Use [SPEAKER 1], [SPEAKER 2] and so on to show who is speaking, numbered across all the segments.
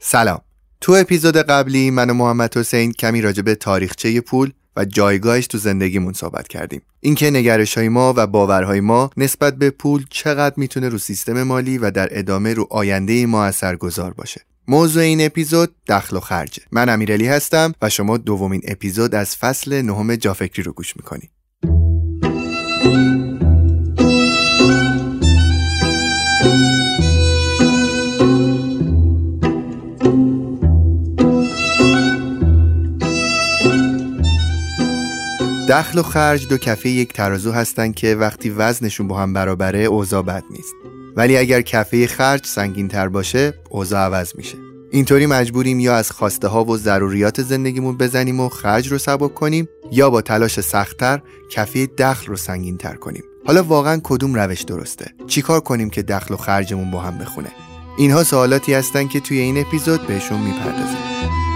[SPEAKER 1] سلام. تو اپیزود قبلی من و محمد حسین کمی راجع به تاریخچه پول و جایگاهش تو زندگیمون صحبت کردیم. اینکه نگرش های ما و باورهای ما نسبت به پول چقدر می‌تونه رو سیستم مالی و در ادامه رو آینده ما اثرگذار باشه. موضوع این اپیزود دخل و خرجه. من امیرعلی هستم و شما دومین اپیزود از فصل نهم جافکری رو گوش می‌کنید دخل و خرج دو کفه یک ترازو هستند که وقتی وزنشون با هم برابره اوضاع بد نیست. ولی اگر کفه خرج سنگین تر باشه اوضاع عوض میشه. اینطوری مجبوریم یا از خواسته ها و ضروریات زندگیمون بزنیم و خرج رو سبک کنیم یا با تلاش سختتر کفه دخل رو سنگین تر کنیم. حالا واقعا کدوم روش درسته؟ چیکار کنیم که دخل و خرجمون با هم بخونه؟ اینها سوالاتی هستن که توی این اپیزود بهشون می‌پردازیم.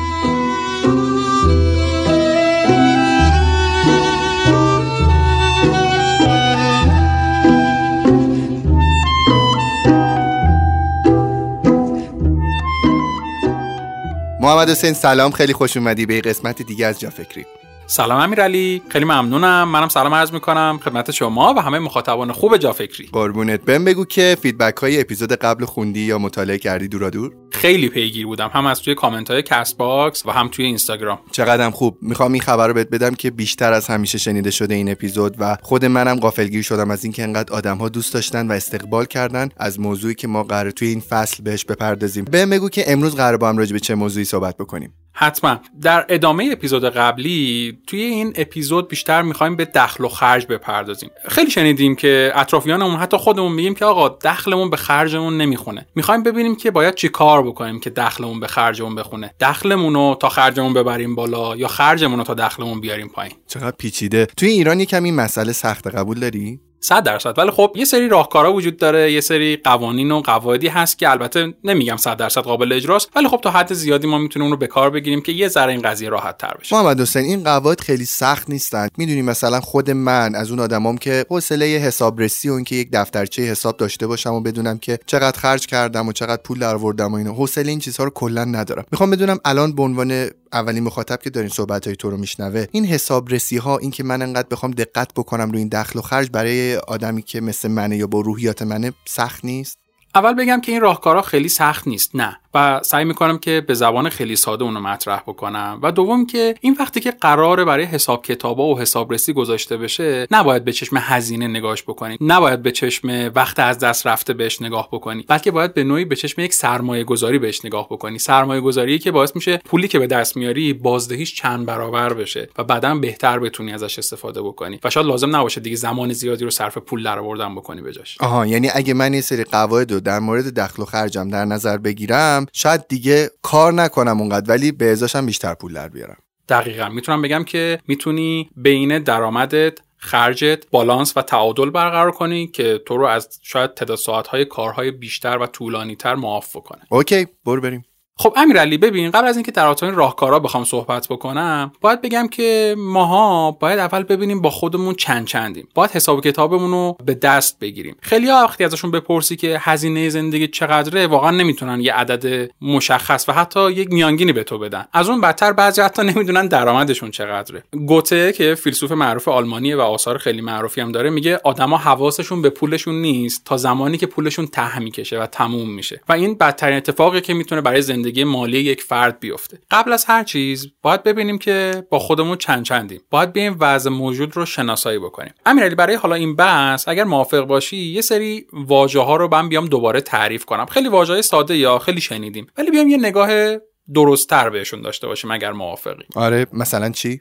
[SPEAKER 1] محمد حسین سلام. خیلی خوش اومدی. به قسمت دیگه از جافکری.
[SPEAKER 2] سلام امیرعلی خیلی ممنونم. منم سلام عرض می‌کنم خدمت شما و همه مخاطبان خوب جافکری
[SPEAKER 1] قربونت. بهم بگو که feedback های اپیزود قبل خوندی یا مطالعه کردی دورا دور؟
[SPEAKER 2] خیلی پیگیر بودم. هم از توی کامنت های کست باکس و هم توی اینستاگرام
[SPEAKER 1] چقدرم خوب. می‌خوام این خبر رو بهت بدم که بیشتر از همیشه شنیده شده این اپیزود و خود منم غافلگیر شدم از اینکه انقدر آدم ها دوست داشتن و استقبال کردن از موضوعی که ما قراره توی این فصل بهش بپردازیم. بهم بگو که امروز قراره با هم راجع به چه موضوعی صحبت بکنیم.
[SPEAKER 2] حتما. در ادامه اپیزود قبلی توی این اپیزود بیشتر می‌خوایم به دخل و خرج بپردازیم. خیلی شنیدیم که اطرافیانمون حتی خودمون میگیم که آقا دخلمون به خرجمون نمی‌خونه. می‌خوایم ببینیم که باید چی کار بکنیم که دخلمون به خرجمون بخونه. دخلمون رو تا خرجمون ببریم بالا یا خرجمون رو تا دخلمون بیاریم پایین.
[SPEAKER 1] چقدر پیچیده. توی ایران یه کمی مسئله سخت قبول داری؟
[SPEAKER 2] 100 درصد. ولی خب یه سری راهکارا وجود داره یه سری قوانین و قواعدی هست که البته نمیگم 100 درصد قابل اجراست ولی خب تا حد زیادی ما می‌تونیم اون رو به کار بگیریم که یه ذره این قضیه راحت تر بشه.
[SPEAKER 1] محمد حسین این قواعد خیلی سخت نیستن. می‌دونی مثلا خود من از اون آدمام که حوصله حسابرسی و اینکه یک دفترچه حساب داشته باشم و بدونم که چقدر خرج کردم و چقدر پول دروردم و اینا حوصله این چیزها رو کلا ندارم. می‌خوام بدونم الان به عنوان اولین مخاطب که دارین صحبت های تو رو میشنوه این حسابرسی ها این که من انقدر بخوام دقت بکنم روی این دخل و خرج برای آدمی که مثل منه یا با روحیات منه سخت نیست؟
[SPEAKER 2] اول بگم که این راهکارا خیلی سخت نیست نه. و سعی می‌کنم که به زبان خیلی ساده اونو مطرح بکنم. و دوم که این وقتی که قراره برای حساب کتابا و حسابرسی گذاشته بشه نباید به چشم هزینه نگاهش بکنید نباید به چشم وقت از دست رفته بهش نگاه بکنی. بلکه باید به نوعی به چشم یک سرمایه گذاری بهش نگاه بکنی. سرمایه گذاری که باعث میشه پولی که به دست میاری بازدهیش چند برابر بشه و بعدا بهتر بتونی ازش استفاده بکنی. و شاید لازم نباشه دیگه زمان زیادی رو صرف پول درآوردن بکنی بجاش
[SPEAKER 1] آها یعنی اگه من یه سری قواعد رو در مورد دخل و خرجم در نظر بگیرم شاید دیگه کار نکنم اونقدر ولی به ازاشم بیشتر پول در بیارم.
[SPEAKER 2] دقیقا. می‌تونم بگم که می‌تونی بین درآمدت خرجت بالانس و تعادل برقرار کنی که تو رو از شاید تعداد ساعتهای کارهای بیشتر و طولانی تر معاف کنه
[SPEAKER 1] اوکی برو بریم.
[SPEAKER 2] خب امیرعلی ببین قبل از اینکه در این راهکارا بخوام صحبت بکنم باید بگم که ماها باید اول ببینیم با خودمون چند چندیم. باید حساب کتابمون رو به دست بگیریم. خیلی وقتی ازشون بپرسی که هزینه زندگی چقدره واقعا نمی‌تونن یه عدد مشخص و حتی یک میانگینی به تو بدن. از اون بدتر بعضی حتی نمی‌دونن درآمدشون چقدره. گوته که فیلسوف معروف آلمانی و آثار خیلی معروفی هم داره میگه آدما حواسشون به پولشون نیست تا زمانی که پولشون ته می‌کشه و تموم میشه. و این بدترین اتفاقی که می‌تونه برای زندگی مالی یک فرد بیفته. قبل از هر چیز باید ببینیم که با خودمون چند چندیم. باید بیایم وضع موجود رو شناسایی بکنیم. امیرعلی برای حالا این بحث اگر موافق باشی یه سری واژه ها رو من بیام دوباره تعریف کنم. خیلی واژه ساده یا خیلی شنیدیم. ولی بیام یه نگاه درستتر بهشون داشته باشیم اگر موافقی.
[SPEAKER 1] آره مثلا چی؟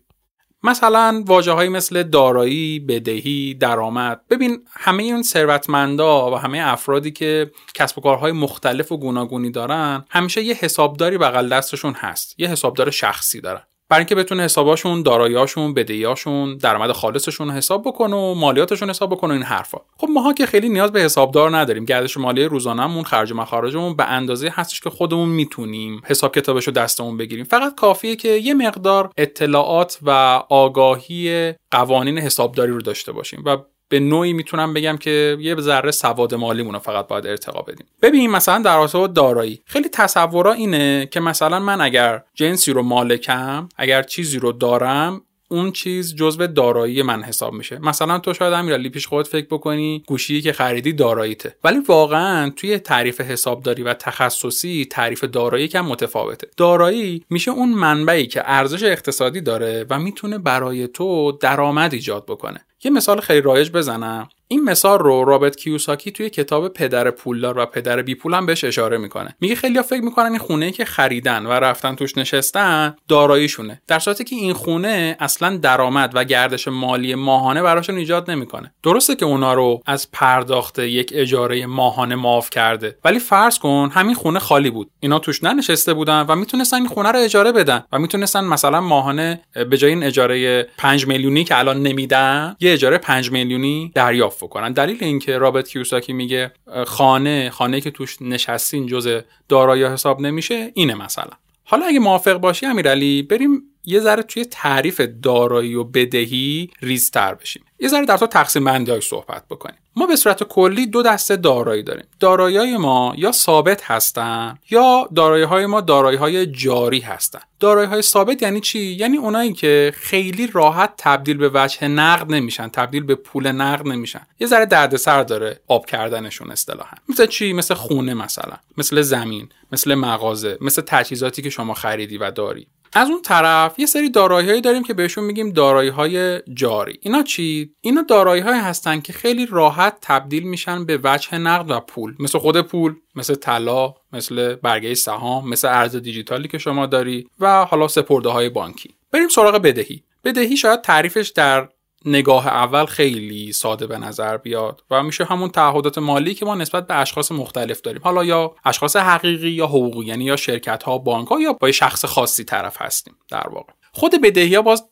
[SPEAKER 2] مثلا واجه مثل دارایی، بدهی، درآمد. ببین همه این ثروتمندا و همه افرادی که کسب و کارهای مختلف و گوناگونی دارن همیشه یه حسابداری بغل دستشون هست. یه حسابدار شخصی دارن. برای اینکه بتونه حساباشون داراییاشون بدهیاشون درآمد خالصشون حساب بکنه و مالیاتشون حساب بکنه این حرفا. خب ماها که خیلی نیاز به حسابدار نداریم. گردش مالی روزانهمون خرج و مخارجمون به اندازه هستش که خودمون می‌تونیم حساب کتابش رو دستمون بگیریم. فقط کافیه که یه مقدار اطلاعات و آگاهی قوانین حسابداری رو داشته باشیم و به نوعی می‌تونم بگم که یه ذره سواد مالیمون رو فقط باید ارتقا بدیم. ببین مثلا در رابطه دارایی خیلی تصورا اینه که مثلا من اگر جنسی رو مالکم اگر چیزی رو دارم اون چیز جزو دارایی من حساب میشه. مثلا تو شاید امیرعلی پیش خودت فکر بکنی گوشی که خریدی داراییته. ولی واقعا توی تعریف حسابداری و تخصصی تعریف دارایی کم متفاوته. دارایی میشه اون منبعی که ارزش اقتصادی داره و می‌تونه برای تو درآمد ایجاد بکنه. یه مثال خیلی رایج بزنم. این مثال رو رابرت کیوساکی توی کتاب پدر پولدار و پدر بی پول هم بهش اشاره می‌کنه. میگه خیلی فکر می‌کنن این خونه که خریدن و رفتن توش نشستن داراییشونه. در صورتی که این خونه اصلا درآمد و گردش مالی ماهانه براشون ایجاد نمی‌کنه. درسته که اونا رو از پرداخت یک اجاره ماهانه معاف کرده ولی فرض کن همین خونه خالی بود. اینا توش ننشسته بودن و می‌تونستن این خونه رو اجاره بدن و می‌تونستن مثلا ماهانه به جای این اجاره 5 میلیونی که الان نمیدن یه اجاره 5 میلیونی دریافت. کنن. دلیل اینکه رابرت کیوساکی میگه خانه خانه که توش نشستین جز دارایی حساب نمیشه اینه مثلا. حالا اگه موافق باشی امیرعلی بریم یه ذره توی تعریف دارایی و بدهی ریزتر بشیم. یه ذره در تو تقسیم بندی صحبت بکنیم. ما به صورت کلی دو دسته دارایی داریم. دارایی ما یا ثابت هستن یا دارایی های ما دارایی های جاری هستن. دارایی های ثابت یعنی چی؟ یعنی اونایی که خیلی راحت تبدیل به وجه نقد نمیشن تبدیل به پول نقد نمیشن. یه ذره دردسر داره آب کردنشون اصطلاحا. مثل چی؟ مثل خونه مثلا. مثل زمین مثل مغازه مثل تجهیزاتی که شما خریدی و داری. از اون طرف یه سری دارایی داریم که بهشون میگیم دارایی های جاری. اینا چی؟ اینا دارایی های هستن که خیلی راحت تبدیل میشن به وجه نقد و پول. مثل خود پول مثل طلا مثل برگه سهام مثل ارز دیجیتالی که شما داری و حالا سپرده های بانکی. بریم سراغ بدهی. بدهی شاید تعریفش در نگاه اول خیلی ساده به نظر بیاد و میشه همون تعهدات مالی که ما نسبت به اشخاص مختلف داریم. حالا یا اشخاص حقیقی یا حقوقی یعنی یا شرکت ها بانک ها یا با شخص خاصی طرف هستیم در واقع. خود بدهی ها باز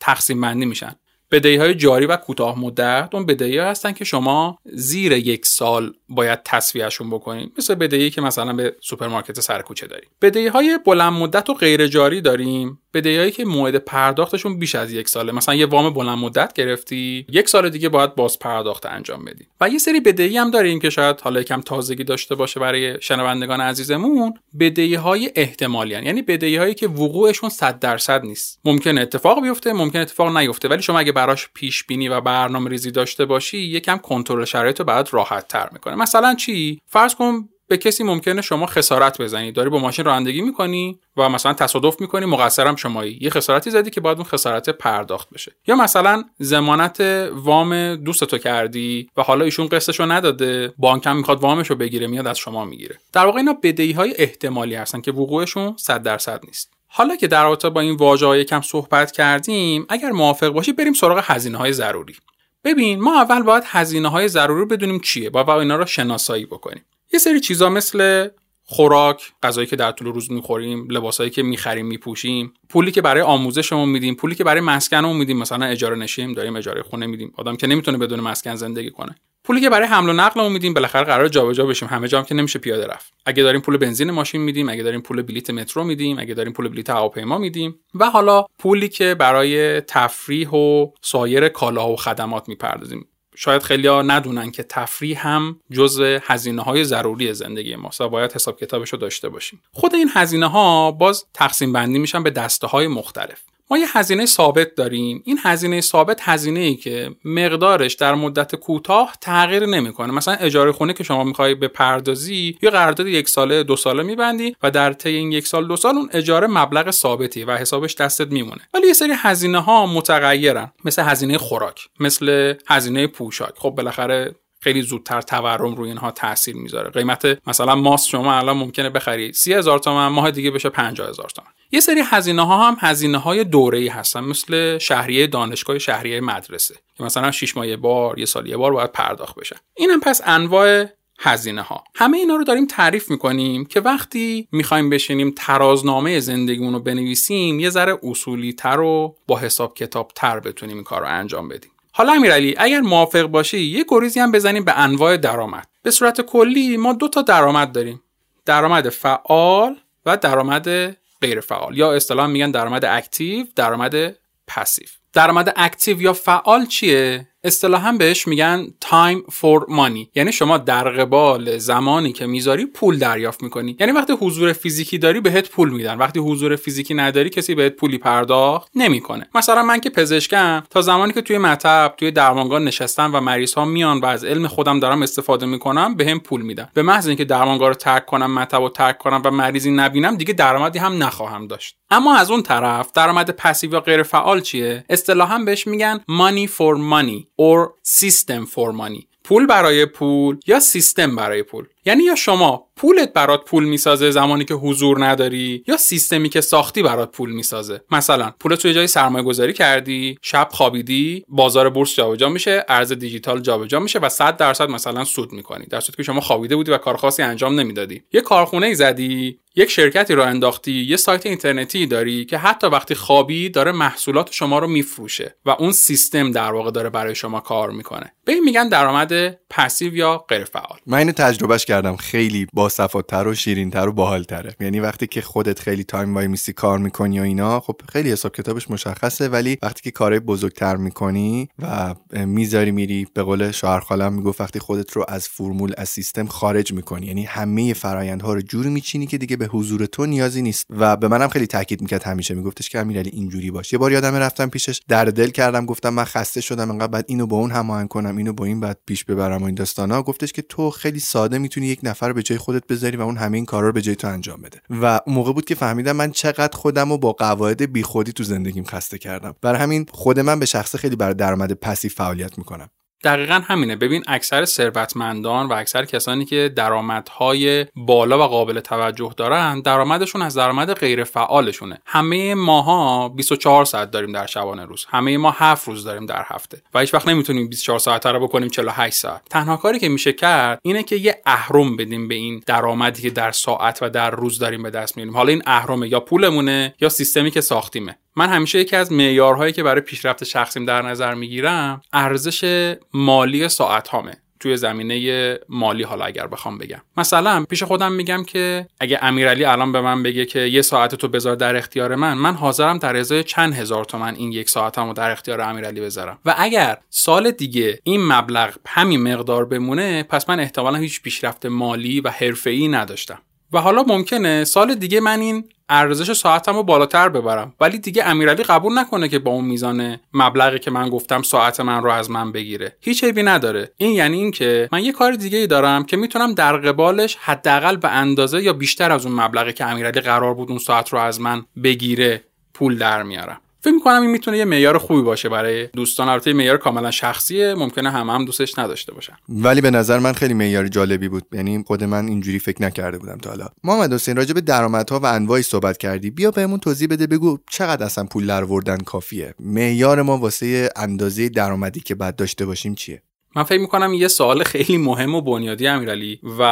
[SPEAKER 2] تقسیم بندی میشن. بدهی های جاری و کوتاه مدت اون بدهی ها هستن که شما زیر یک سال باید تسویه‌شون بکنید. مثل بدهی که مثلا به سوپرمارکت سر کوچه داریم. بدهی های بلند مدت و غیر جاری داریم. بدهیایی که موعد پرداختشون بیش از یک ساله. مثلا یه وام بلند مدت گرفتی یک سال دیگه باید باز پرداخت انجام بدی. و یه سری بدهی هم داریم که شاید حالا یکم تازگی داشته باشه برای شنوندگان عزیزمون. بدهی های احتمالین. یعنی بدهی هایی که وقوعشون 100 درصد نیست. ممکنه اتفاق بیفته ممکنه اتفاق نیفته. ولی شما اگه براش پیش بینی و برنامه ریزی داشته باشی یکم کنترل شرایط رو برات راحت تر می‌کنه. مثلا چی؟ فرض کن به کسی ممکنه شما خسارت بزنی. داری با ماشین رانندگی می‌کنی و مثلا تصادف می‌کنی مقصرم شمایی. یه خسارتی زدی که باید اون خسارت پرداخت بشه. یا مثلا زمانت وام دوست تو کردی و حالا ایشون قسطشو نداده بانکم می‌خواد وامشو بگیره میاد از شما می‌گیره. در واقع اینا بدهی های احتمالی هستن که وقوعشون 100 درصد نیست. حالا که در رابطه با این واژه کم صحبت کردیم اگر موافق باشی بریم سراغ هزینه های ضروری. ببین ما اول باید هزینه های ضروری بدونیم چیه باید اینا رو شناسایی بکنیم. یه سری چیزا مثل خوراک غذایی که در طول روز می‌خوریم لباسایی که می‌خریم میپوشیم پولی که برای آموزشمون میدیم پولی که برای مسکنمون میدیم. مثلا اجاره نشیم داریم اجاره خونه میدیم. آدم که نمی‌تونه بدون مسکن زندگی کنه. پولی که برای حمل و نقلمون میدیم بالاخره قرار جابجا بشیم. همه جام که نمیشه پیاده رفت. اگه داریم پول بنزین ماشین میدیم اگه داریم پول بلیت مترو میدیم اگه داریم پول بلیت هواپیما میدیم. و حالا پولی که برای تفریح و سایر کالاها و خدمات می‌پردازیم. شاید خیلی ها ندونن که تفریح هم جزء هزینه های ضروری زندگی ماست و باید حساب کتابش رو داشته باشیم. خود این هزینه ها باز تقسیم بندی میشن به دسته های مختلف. ما یه هزینه ثابت داریم. این هزینه ثابت هزینه ای که مقدارش در مدت کوتاه تغییر نمی‌کنه. مثلا اجاره خونه که شما می‌خوای پردازی یا قرارداد یک ساله دو ساله میبندی و در طی این یک سال دو سال اون اجاره مبلغ ثابتی و حسابش دستت میمونه. ولی یه سری هزینه ها متغیرن مثل هزینه خوراک مثل هزینه پوشاک. خب بالاخره خیلی زودتر تورم روی اینها تاثیر می‌ذاره. قیمت مثلا ماست شما الان ممکنه بخری سی هزار تومن ماه دیگه بشه 50 هزار تومن. یه سری هزینه ها هم هزینه های دوره ای هستن مثل شهریه دانشگاه شهریه مدرسه که مثلا 6 ماه بار یه سال یه بار باید پرداخت بشه اینم پس انواع هزینه ها همه اینا رو داریم تعریف می‌کنیم که وقتی می‌خوایم بشینیم ترازنامه زندگیمون رو بنویسیم یه ذره اصولی تر و با حساب کتاب تر بتونیم این کار رو انجام بدیم. حالا امیرعلی اگر موافق باشی یه گریزی هم بزنیم به انواع درآمد. به صورت کلی ما دو تا درآمد داریم. درآمد فعال و درآمد غیر فعال. یا اصطلاح میگن درآمد active درآمد passive. درآمد active یا فعال چیه؟ اصطلاحا بهش میگن time for money. یعنی شما در قبال زمانی که می‌ذاری پول دریافت می‌کنی. یعنی وقتی حضور فیزیکی داری بهت پول میدن. وقتی حضور فیزیکی نداری کسی بهت پولی پرداخت نمی‌کنه. مثلا من که پزشکم تا زمانی که توی مطب توی درمانگاه نشستم و مریض ها میان و از علم خودم دارم استفاده می‌کنم بهم پول میدن. به محض اینکه درمانگاه رو ترک کنم مطب رو ترک کنم و مریضی نبینم دیگه درآمدی هم نخواهم داشت. اما از اون طرف درآمد passive یا غیر فعال چیه؟ اصطلاحا بهش میگن money for money. Or system for money. پول برای پول یا سیستم برای پول؟ یعنی یا شما پولت برات پول می‌سازه زمانی که حضور نداری یا سیستمی که ساختی برات پول می‌سازه. مثلا پول توی جایی سرمایه گذاری کردی شب خوابیدی بازار بورس جابجا میشه ارز دیجیتال جابجا میشه و 100 درصد مثلا سود می‌کنی. در صورتی که شما خوابیده بودی و کار خاصی انجام نمی‌دادی. یه کارخونه ای زدی یک شرکتی راه انداختی یه سایت اینترنتی داری که حتی وقتی خوابی داره محصولات شما رو میفروشه و اون سیستم در واقع داره برای شما کار می‌کنه. به این میگن درآمد passive یا غیر فعال
[SPEAKER 1] من اینو تجربهش کردم. خیلی باصفاتر و شیرینتر و باحالتره. یعنی وقتی که خودت خیلی time وای میسی کار می‌کنی و اینا خب خیلی حساب کتابش مشخصه ولی وقتی که کارهای بزرگتر می‌کنی و می‌ذاری میری به قول شوهر خالم می‌گفت وقتی خودت رو از فرمول از سیستم خارج می‌کنی. یعنی همه فرایندها رو جوری میچینی که دیگه به حضور تو نیازی نیست. و به منم خیلی تاکید می‌کرد همیشه. میگفتش که امیرعلی اینجوری باش. یه بار یادمه رفتم پیشش درد دل کردم. گفتم من خسته شدم. انقدر بعد اینو با اون هماهنگ کنم اینو با این بعد پیش ببرم و این داستانا. گفتش که تو خیلی ساده می‌تونی یک نفر به جای خودت بذاری و اون همه این کارا رو به جای تو انجام بده. و اون موقع بود که فهمیدم من چقدر خودم رو با قواعد بیخودی تو زندگیم خسته کردم. برای همین خود من به شخصه خیلی برای درآمد پسی فعالیت می‌کنم.
[SPEAKER 2] دقیقا همینه. ببین اکثر ثروتمندان و اکثر کسانی که درآمدهای بالا و قابل توجه دارن درآمدشون از درآمد غیر فعالشونه همه ماها 24 ساعت داریم در شبانه روز. همه ما 7 روز داریم در هفته. و هیچ وقت نمی‌تونیم 24 ساعت رو بکنیم 48 ساعت. تنها کاری که میشه کرد اینه که یه اهرم بدیم به این درآمدی که در ساعت و در روز داریم به دست میاریم. حالا این اهرمه یا پولمونه یا سیستمی که ساختیمه. من همیشه یکی از معیارهایی که برای پیشرفت شخصیم در نظر می‌گیرم ارزش مالی ساعت هامه توی زمینه مالی حالا اگر بخوام بگم. مثلا پیش خودم میگم که اگه امیرعلی الان به من بگه که یه ساعت تو بذار در اختیار من من حاضرم در ازای چند هزار تومن این یک ساعتمو در اختیار امیرعلی بذارم. و اگر سال دیگه این مبلغ همین مقدار بمونه پس من احتمالا هیچ پیشرفت مالی و حرفه‌ای نداشتم. و حالا ممکنه سال دیگه من این ارزش ساعتم رو بالاتر ببرم. ولی دیگه امیرعلی قبول نکنه که با اون میزان مبلغی که من گفتم ساعت من رو از من بگیره. هیچ عیبی نداره. این یعنی اینکه من یه کار دیگه ای دارم که می‌تونم در قبالش حداقل به اندازه یا بیشتر از اون مبلغی که امیرعلی قرار بود اون ساعت رو از من بگیره پول در میارم. فکر می‌کنم این می‌تونه یه معیار خوبی باشه برای دوستان. البته معیار کاملا شخصیه ممکنه همه هم دوستش نداشته باشن.
[SPEAKER 1] ولی به نظر من خیلی معیار جالبی بود. یعنی خود من اینجوری فکر نکرده بودم تا حالا. محمد حسین راجع به درآمدها و انواعی صحبت کردی. بیا بهمون توضیح بده بگو چقدر اصلا پول در کافیه. معیار ما واسه اندازه درآمدی که بعد داشته باشیم چیه؟
[SPEAKER 2] من فکر می‌کنم یه سوال خیلی مهم و بنیادی امیرعلی و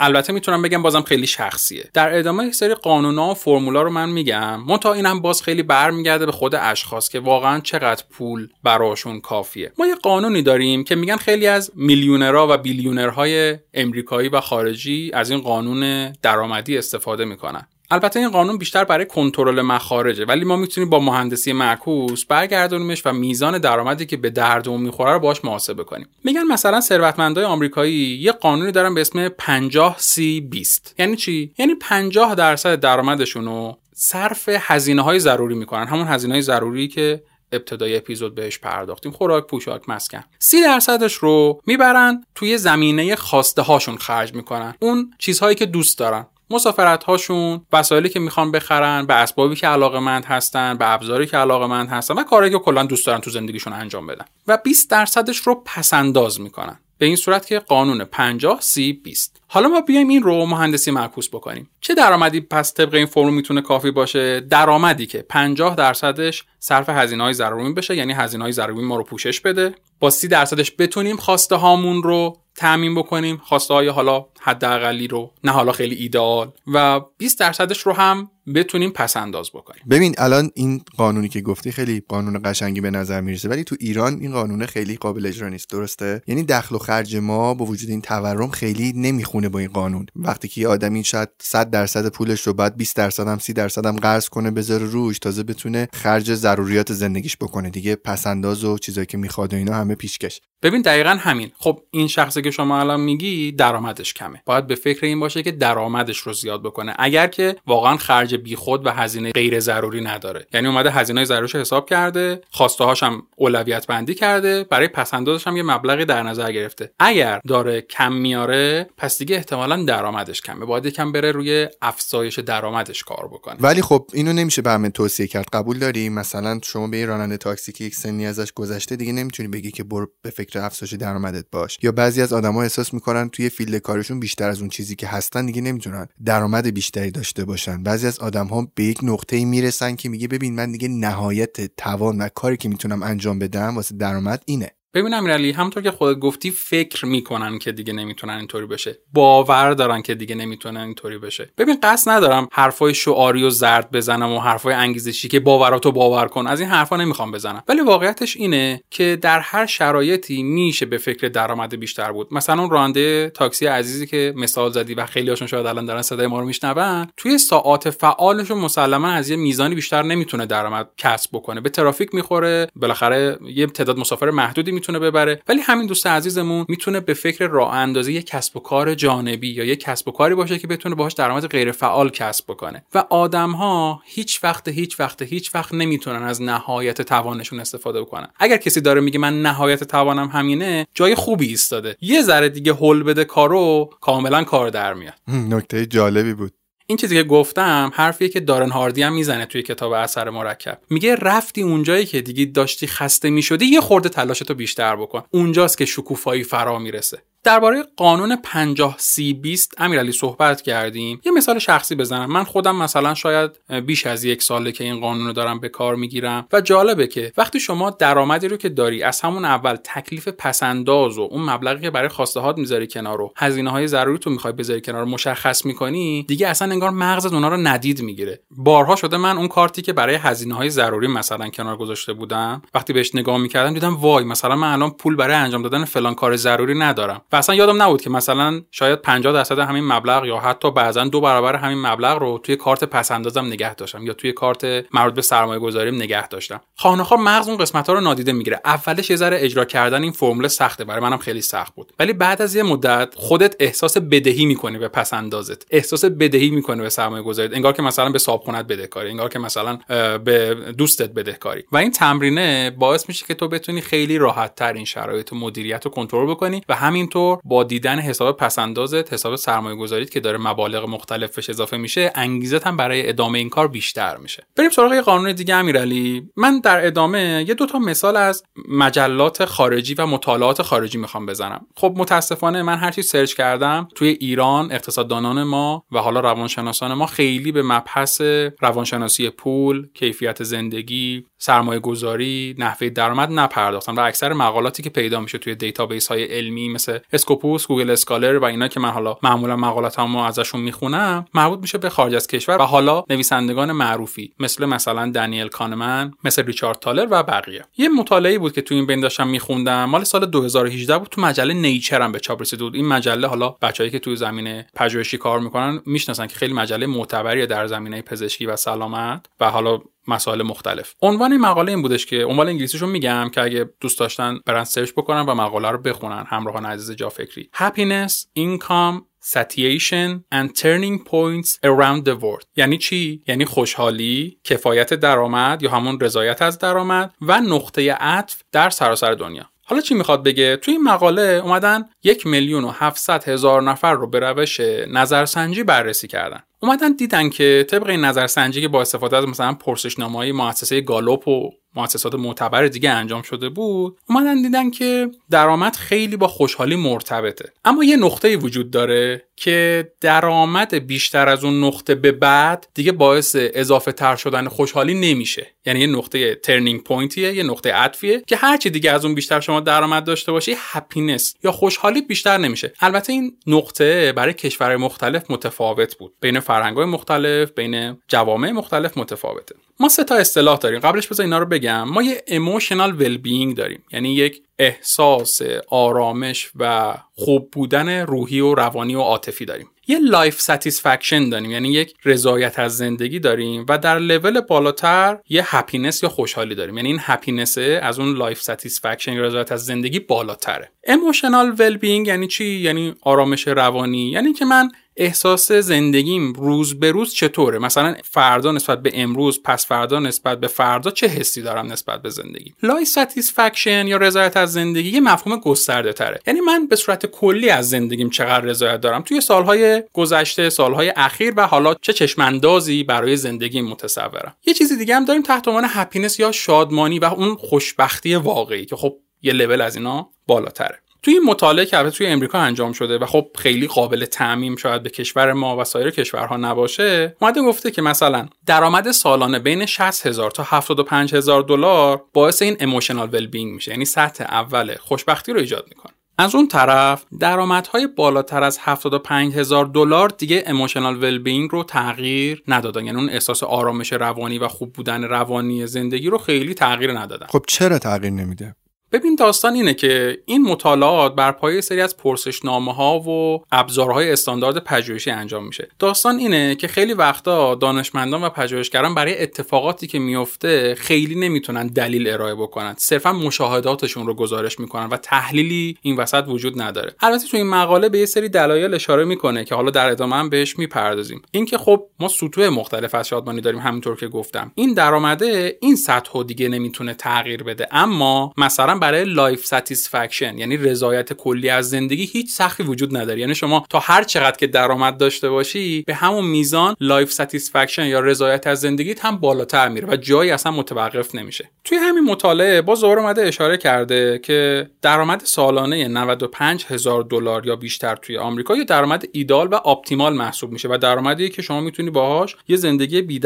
[SPEAKER 2] البته می‌تونم بگم بازم خیلی شخصیه. در ادامه یک سری قانونا و فرمولا رو من میگم. منتها اینم باز خیلی برمیگرده به خود اشخاص که واقعا چقدر پول براشون کافیه. ما یه قانونی داریم که میگن خیلی از میلیونرها و بیلیونرهای امریکایی و خارجی از این قانون درآمدی استفاده می‌کنن. البته این قانون بیشتر برای کنترل مخارجه ولی ما می‌تونیم با مهندسی معکوس برگردونیمش و میزان درآمدی که به دردمون می‌خوره رو باش محاسبه کنیم. میگن مثلا ثروتمندای آمریکایی یه قانونی دارن به اسم 50 سی 20 یعنی چی؟ یعنی 50 درصد درآمدشون رو صرف هزینه های ضروری می‌کنن. همون هزینه های ضروری که ابتدای اپیزود بهش پرداختیم. خوراک پوشاک مسکن. سی درصدش رو می‌برن توی زمینه خواسته هاشون خرج می‌کنن. اون چیزهایی که دوست دارن. مسافرت هاشون وسایلی که می‌خوان بخرن به اسبابی که علاقه مند هستن به ابزاری که علاقه مند هستن و کاری که کلا دوست دارن تو زندگیشون انجام بدن. و 20 درصدش رو پسنداز می‌کنن. به این صورت که قانون 50 30 20 حالا ما بیایم این رو مهندسی معکوس بکنیم. چه درآمدی پس طبق این فرمول می‌تونه کافی باشه؟ درآمدی که 50 درصدش صرف هزینه های ضروری بشه یعنی هزینه های ضروری ما رو پوشش بده. با 30 درصدش بتونیم خواسته هامون رو تعمین بکنیم خواسته های حالا حداقلی رو نه حالا خیلی ایدئال. و 20 درصدش رو هم بتونیم پس انداز بکنیم.
[SPEAKER 1] ببین الان این قانونی که گفتی خیلی قانون قشنگی به نظر می‌رسه ولی تو ایران این قانون خیلی قابل اجرا نیست درسته؟ یعنی دخل و خرج ما با وجود این تورم خیلی نمی‌خونه با این قانون. وقتی که یه آدمی شاید 100 درصد پولش رو بعد 20 درصد هم 30 درصد هم قرض کنه بذاره روش تازه بتونه خرج ضروریات زندگیش بکنه. دیگه پسنداز و چیزایی که می‌خواد و اینا همه پیشکش.
[SPEAKER 2] ببین دقیقا همین. خب این شخصی که شما الان میگی درآمدش کمه. باید به فکر این باشه که درآمدش رو زیاد بکنه. اگر که واقعا خرج بیخود و هزینه غیر ضروری نداره. یعنی اومده هزینه ضروریش حساب کرده خواسته هم اولویت بندی کرده برای پسندازش هم یه مبلغی در نظر گرفته. اگر داره کم میاره پس دیگه احتمالا درآمدش کمه. باید یکم بره روی افزایش درآمدش کار بکنه.
[SPEAKER 1] ولی خب اینو نمیشه به همه توصیه کرد. قبول داری؟ مثلا شما به راننده تاکسی که یک سنی ازش گذشته دیگه نمی‌تونی بگی که برو به فکر افزایش درآمدت باش. یا بعضی از آدما احساس می‌کنن توی field کارشون بیشتر از اون چیزی که هستن دیگه نمی‌تونن درآمد بیشتری داشته باشن. بعضی از آدم ها به یک نقطه می‌رسن که میگه ببین من دیگه نهایت توان و کاری که می‌تونم انجام بدم واسه درآمد اینه.
[SPEAKER 2] ببین امیرعلی همونطور که خودت گفتی فکر می‌کنن که دیگه نمی‌تونن اینطوری بشه. باور دارن که دیگه نمی‌تونن اینطوری بشه. ببین قصد ندارم حرفای شعاری و زرد بزنم و حرفای انگیزشی که باوراتو باور کن. از این حرفا نمی‌خوام بزنم. ولی واقعیتش اینه که در هر شرایطی میشه به فکر درآمد بیشتر بود. مثلا اون راننده تاکسی عزیزی که مثال زدی و خیلی هاشون شاید الان دارن صدای ما رو میشنون توی ساعات فعالش مسلما از یه میزانی بیشتر نمی‌تونه درآمد کسب بکنه. به ترافیک می‌خوره بالاخره یه تعداد مسافر محدودی می‌تونه ببره. ولی همین دوست عزیزمون می‌تونه به فکر راه اندازی یک کسب و کار جانبی یا یک کسب و کاری باشه که بتونه باهاش درآمد غیر فعال کسب بکنه. و آدم ها هیچ وقت هیچ وقت هیچ وقت نمی‌تونن از نهایت توانشون استفاده بکنن. اگر کسی داره میگه من نهایت توانم همینه جای خوبی ایستاده. یه ذره دیگه هول بده کارو کاملا کار در میاد.
[SPEAKER 1] نکته جالبی بود.
[SPEAKER 2] این چیزی که گفتم حرفیه که دارن هاردی هم می‌زنه توی کتاب اثر مرکب. میگه رفتی اونجایی که دیگه داشتی خسته می‌شدی یه خورده تلاشتو بیشتر بکن. اونجاست که شکوفایی فرا می‌رسه. درباره قانون 50 سی 20 امیرعلی صحبت کردیم. یه مثال شخصی بزنم. من خودم مثلا شاید بیش از یک ساله که این قانون رو دارم به کار می‌گیرم. و جالبه که وقتی شما درآمدی رو که داری از همون اول تکلیف پسنداز و اون مبلغی که برای خواسته هات می‌ذاری کنار رو هزینه های ضروری تو می‌خوای بذاری کنار رو مشخص می‌کنی دیگه اصلا انگار مغزت اونا رو ندید می‌گیره. بارها شده من اون کارتی که برای هزینه های ضروری مثلا کنار گذاشته بودم وقتی بهش نگاه می‌کردم دیدم وای مثلا من الان پول برای انجام دادن فلان کار ضروری ندارم. اصلا یادم نبود که مثلا شاید 50 درصد همین مبلغ یا حتی بعضا دو برابر همین مبلغ رو توی کارت پس اندازم نگه داشتم یا توی کارت مربوط به سرمایه گذاریم نگه داشتم. خانه مغز اون قسمت ها رو نادیده می‌گیره. اولش یه ذره اجرا کردن این فرمول سخته. برای منم خیلی سخت بود. ولی بعد از یه مدت خودت احساس بدهی می‌کنی به پس اندازت. احساس بدهی می‌کنی به سرمایه گذاریت. انگار که مثلا به صابخونت بدهکاری انگار که مثلا به دوستت بدهکاری. و این تمرینه باعث میشه که تو بتونی خیلی راحت تر این شرایط مدیریت رو کنترل بکنی و همینطور با دیدن حساب پسندازت حساب سرمایه گذاریت که داره مبالغ مختلفش اضافه میشه انگیزت هم برای ادامه این کار بیشتر میشه. بریم سراغ یه قانون دیگه امیرعلی. من در ادامه یه دو تا مثال از مجلات خارجی و مطالعات خارجی می‌خوام بزنم. خب متاسفانه من هرچی search کردم توی ایران اقتصاددانان ما و حالا روانشناسان ما خیلی به مبحث روانشناسی پول کیفیت زندگی سرمایه گذاری نحوه درآمد نپرداختن و اکثر مقالاتی که پیدا میشه توی database های علمی مثل Scopus Google Scholar و اینا که من حالا معمولا مقالاتمو ازشون می‌خونم مربوط میشه به خارج از کشور و حالا نویسندگان معروفی مثل مثلا دنیل کانمن مثل ریچارد تالر و بقیه. یه مطالعه بود که تو این بین داشتم میخوندم مال سال 2018 بود تو مجله Nature هم به چاپ رسیده بود. این مجله حالا بچه‌هایی که توی زمینه پژوهشی کار می‌کنن می‌شناسن که خیلی مجله معتبری در زمینه پزشکی و سلامت و حالا مسائل مختلف. عنوان این مقاله این بودش که عنوان انگلیسیشو میگم که اگه دوست داشتن برن سرچ بکنن و مقاله رو بخونن. همراهان عزیز جا فکری happiness income satiation and turning points around the world. یعنی چی؟ یعنی خوشحالی کفایت درآمد یا همون رضایت از درآمد و نقطه عطف در سراسر دنیا. حالا چی می‌خواد بگه؟ توی این مقاله اومدن یک میلیون و هفتصد هزار نفر رو به روش نظرسنجی بررسی کردن. اومدن دیدن که طبق این نظرسنجی که با استفاده از مثلا پرسشنامه های مؤسسه گالوپ و مؤسسات معتبر دیگه انجام شده بود اومدن دیدن که درآمد خیلی با خوشحالی مرتبطه. اما یه نقطه وجود داره که درآمد بیشتر از اون نقطه به بعد دیگه باعث اضافه تر شدن خوشحالی نمیشه. یعنی یه نقطه turning point یه یه نقطه عطفیه که هرچی دیگه از اون بیشتر شما درآمد داشته باشی happiness یا خوشحالی بیشتر نمیشه. البته این نقطه برای کشورهای مختلف متفاوت بود. بین فرهنگ مختلف بین جوامع مختلف متفاوته. ما سه تا اصطلاح داریم. قبلش بذار اینا رو بگم. ما یه emotional well-being داریم. یعنی یک احساس آرامش و خوب بودن روحی و روانی و عاطفی داریم. یه life satisfaction داریم. یعنی یک رضایت از زندگی داریم و در لول بالاتر یه happiness یا خوشحالی داریم. یعنی این happiness از اون life satisfaction یا رضایت از زندگی بالاتره. emotional well یعنی چی؟ یعنی آرامش روانی. یعنی که من احساس زندگیم روز به روز چطوره؟ مثلا فردا نسبت به امروز پس فردا نسبت به فردا چه حسی دارم نسبت به زندگی؟ life satisfaction یا رضایت از زندگی یه مفهوم گسترده تره. یعنی من به صورت کلی از زندگیم چقدر رضایت دارم؟ توی سالهای گذشته سالهای اخیر و حالا چه چشماندازی برای زندگی متصورم. یه چیزی دیگه هم داریم تحت عنوان happiness یا شادمانی و اون خوشبختی واقعی که خب یه لول از اینا بالاتره. توی این مطالعه که توی امریکا انجام شده و خب خیلی قابل تعمیم شاید به کشور ما و سایر کشورها نباشه اومده گفته که مثلا درآمد سالانه بین 60 هزار تا 75 هزار دلار باعث این emotional well میشه یعنی سطح اول خوشبختی رو ایجاد می‌کنه. از اون طرف درآمدهای بالاتر از 75 هزار دلار دیگه ایموشنال ول رو تغییر ندادن یعنی اون احساس آرامش روانی و خوب بودن روانی زندگی رو خیلی تغییر ندادن.
[SPEAKER 1] خب چرا تغییر نمیده؟
[SPEAKER 2] ببین داستان اینه که این مطالعات بر پایه سری از پرسشنامه ها و ابزارهای استاندارد پژوهشی انجام میشه. داستان اینه که خیلی وقتا دانشمندان و پژوهشگران برای اتفاقاتی که میفته خیلی نمی‌تونن دلیل ارائه بکنن. صرفا مشاهداتشون رو گزارش می‌کنن و تحلیلی این وسط وجود نداره. البته تو این مقاله به یه سری دلایل اشاره می‌کنه که حالا در ادامه هم بهش می‌پردازیم. اینکه خب ما سطوح مختلف از شادمانی داریم همونطور که گفتم. این درآمده این سطح دیگه نمی‌تونه تغییر بده. اما مثلا برای life satisfaction یعنی رضایت کلی از زندگی هیچ سقفی وجود نداره. یعنی شما تا هر چقدر که درآمد داشته باشی به همون میزان life satisfaction یا رضایت از زندگیت هم بالاتر میره و جایی اصلا متوقف نمیشه. توی همین مطالعه باز اومده اشاره کرده که درآمد سالانه 95 هزار دلار یا بیشتر توی آمریکا یه درآمد ایدال و optimal محسوب میشه و درآمدی که شما می‌تونی باهاش یه زندگی بی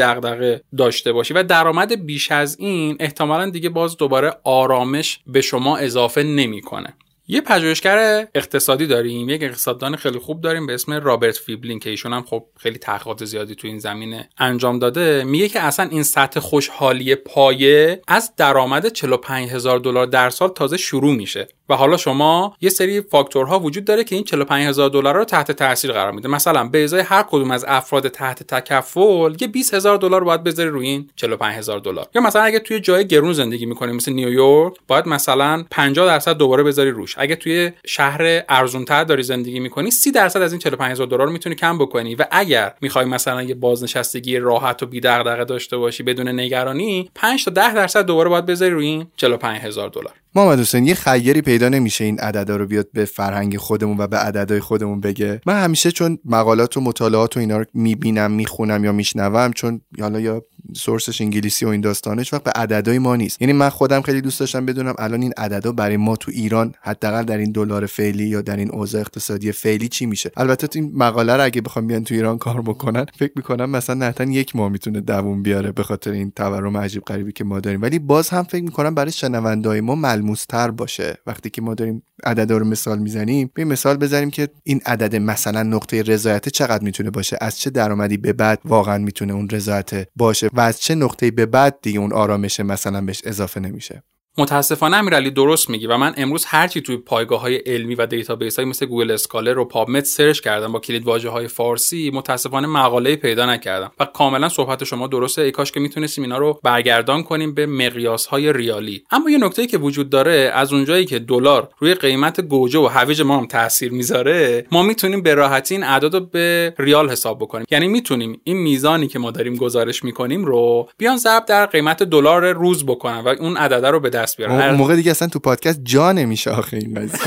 [SPEAKER 2] داشته باشی و درآمد بیش از این احتمالا دیگه باز دوباره آرامش به شما اضافه نمی‌کنه. یه پژوهشگر اقتصادی داریم یک اقتصاددان خیلی خوب داریم به اسم رابرت فیبلین که ایشون هم خب خیلی تحقیقات زیادی تو این زمینه انجام داده. میگه که اصلا این سطح خوشحالی پایه از درآمد 45 هزار دلار در سال تازه شروع میشه. و حالا شما یه سری فاکتورها وجود داره که این 45 هزار دلار رو تحت تاثیر قرار میده. مثلا به ازای هر کدوم از افراد تحت تکفل یه 20 هزار دلار باید بذاری روی این 45 هزار دلار. یا مثلا اگه توی جای گرون زندگی می‌کنی مثل نیویورک باید مثلا 50 درصد دوباره بذاری روش. اگه توی شهر ارزونتر داری زندگی می‌کنی 30 درصد از این 45 هزار دلار رو می‌تونی کم بکنی. و اگر می‌خوای مثلا یه بازنشستگی راحت و بی دغدغه داشته باشی بدون نگرانی 5 تا 10 درصد دوباره باید بذاری روی این 45 هزار دلار.
[SPEAKER 1] محمد حسین یه خیری پیدا نمیشه این عددا رو بیاد به فرهنگ خودمون و به عددهای خودمون بگه. من همیشه چون مقالات و مطالعات و اینا رو می‌بینم می‌خونم یا میشنوم چون حالا یا سورسش انگلیسی و این داستانش وقت به عددهای ما نیست. یعنی من خودم خیلی دوست داشتم بدونم الان این عددا برای ما تو ایران حداقل در این دلار فعلی یا در این اوضاع اقتصادی فعلی چی میشه؟ البته تو این مقاله رو اگه بخوام بیان تو ایران کار بکنن فکر می‌کنم مثلا نهتا یک ماه می‌تونه دووم بیاره به خاطر این تورم عجیب غریبی که ما داریم. ولی باز هم فکر می‌کنم برای شنوندای ما ملموستر باشه. وقتی که ما داریم عددا رو مثال می‌زنیم به مثال بزنیم که این عدد مثلا نقطه رضایت چقدر می‌تونه باشه؟ از چه درآمدی به بعد واقعا می‌تونه اون رضایت باشه؟ و از چه نقطه به بعد دیگه اون آرامش مثلا بهش اضافه نمیشه؟
[SPEAKER 2] متاسفانه امیرعلی درست میگی و من امروز هرچی توی پایگاه های علمی و دیتابیس های مثل Google Scholar و PubMed search کردم با کلید واژه های فارسی متاسفانه مقاله پیدا نکردم و کاملا صحبت شما درسته. ای کاش که می‌تونستیم اینا رو برگردان کنیم به مقیاس های ریالی. اما یه نکته که وجود داره از اونجایی که دلار روی قیمت گوجه و هویج ما هم تاثیر می‌ذاره ما می‌تونیم به راحتی این اعداد رو به ریال حساب بکنیم. یعنی می‌تونیم این میزانی که ما داریم گزارش می‌کنیم رو بیایم ضرب در قیمت دلار روز بکنن و اون عدد رو به دست بیارن
[SPEAKER 1] اون موقع دیگه اصلا تو پادکست جا نمیشه آخه این قضیه.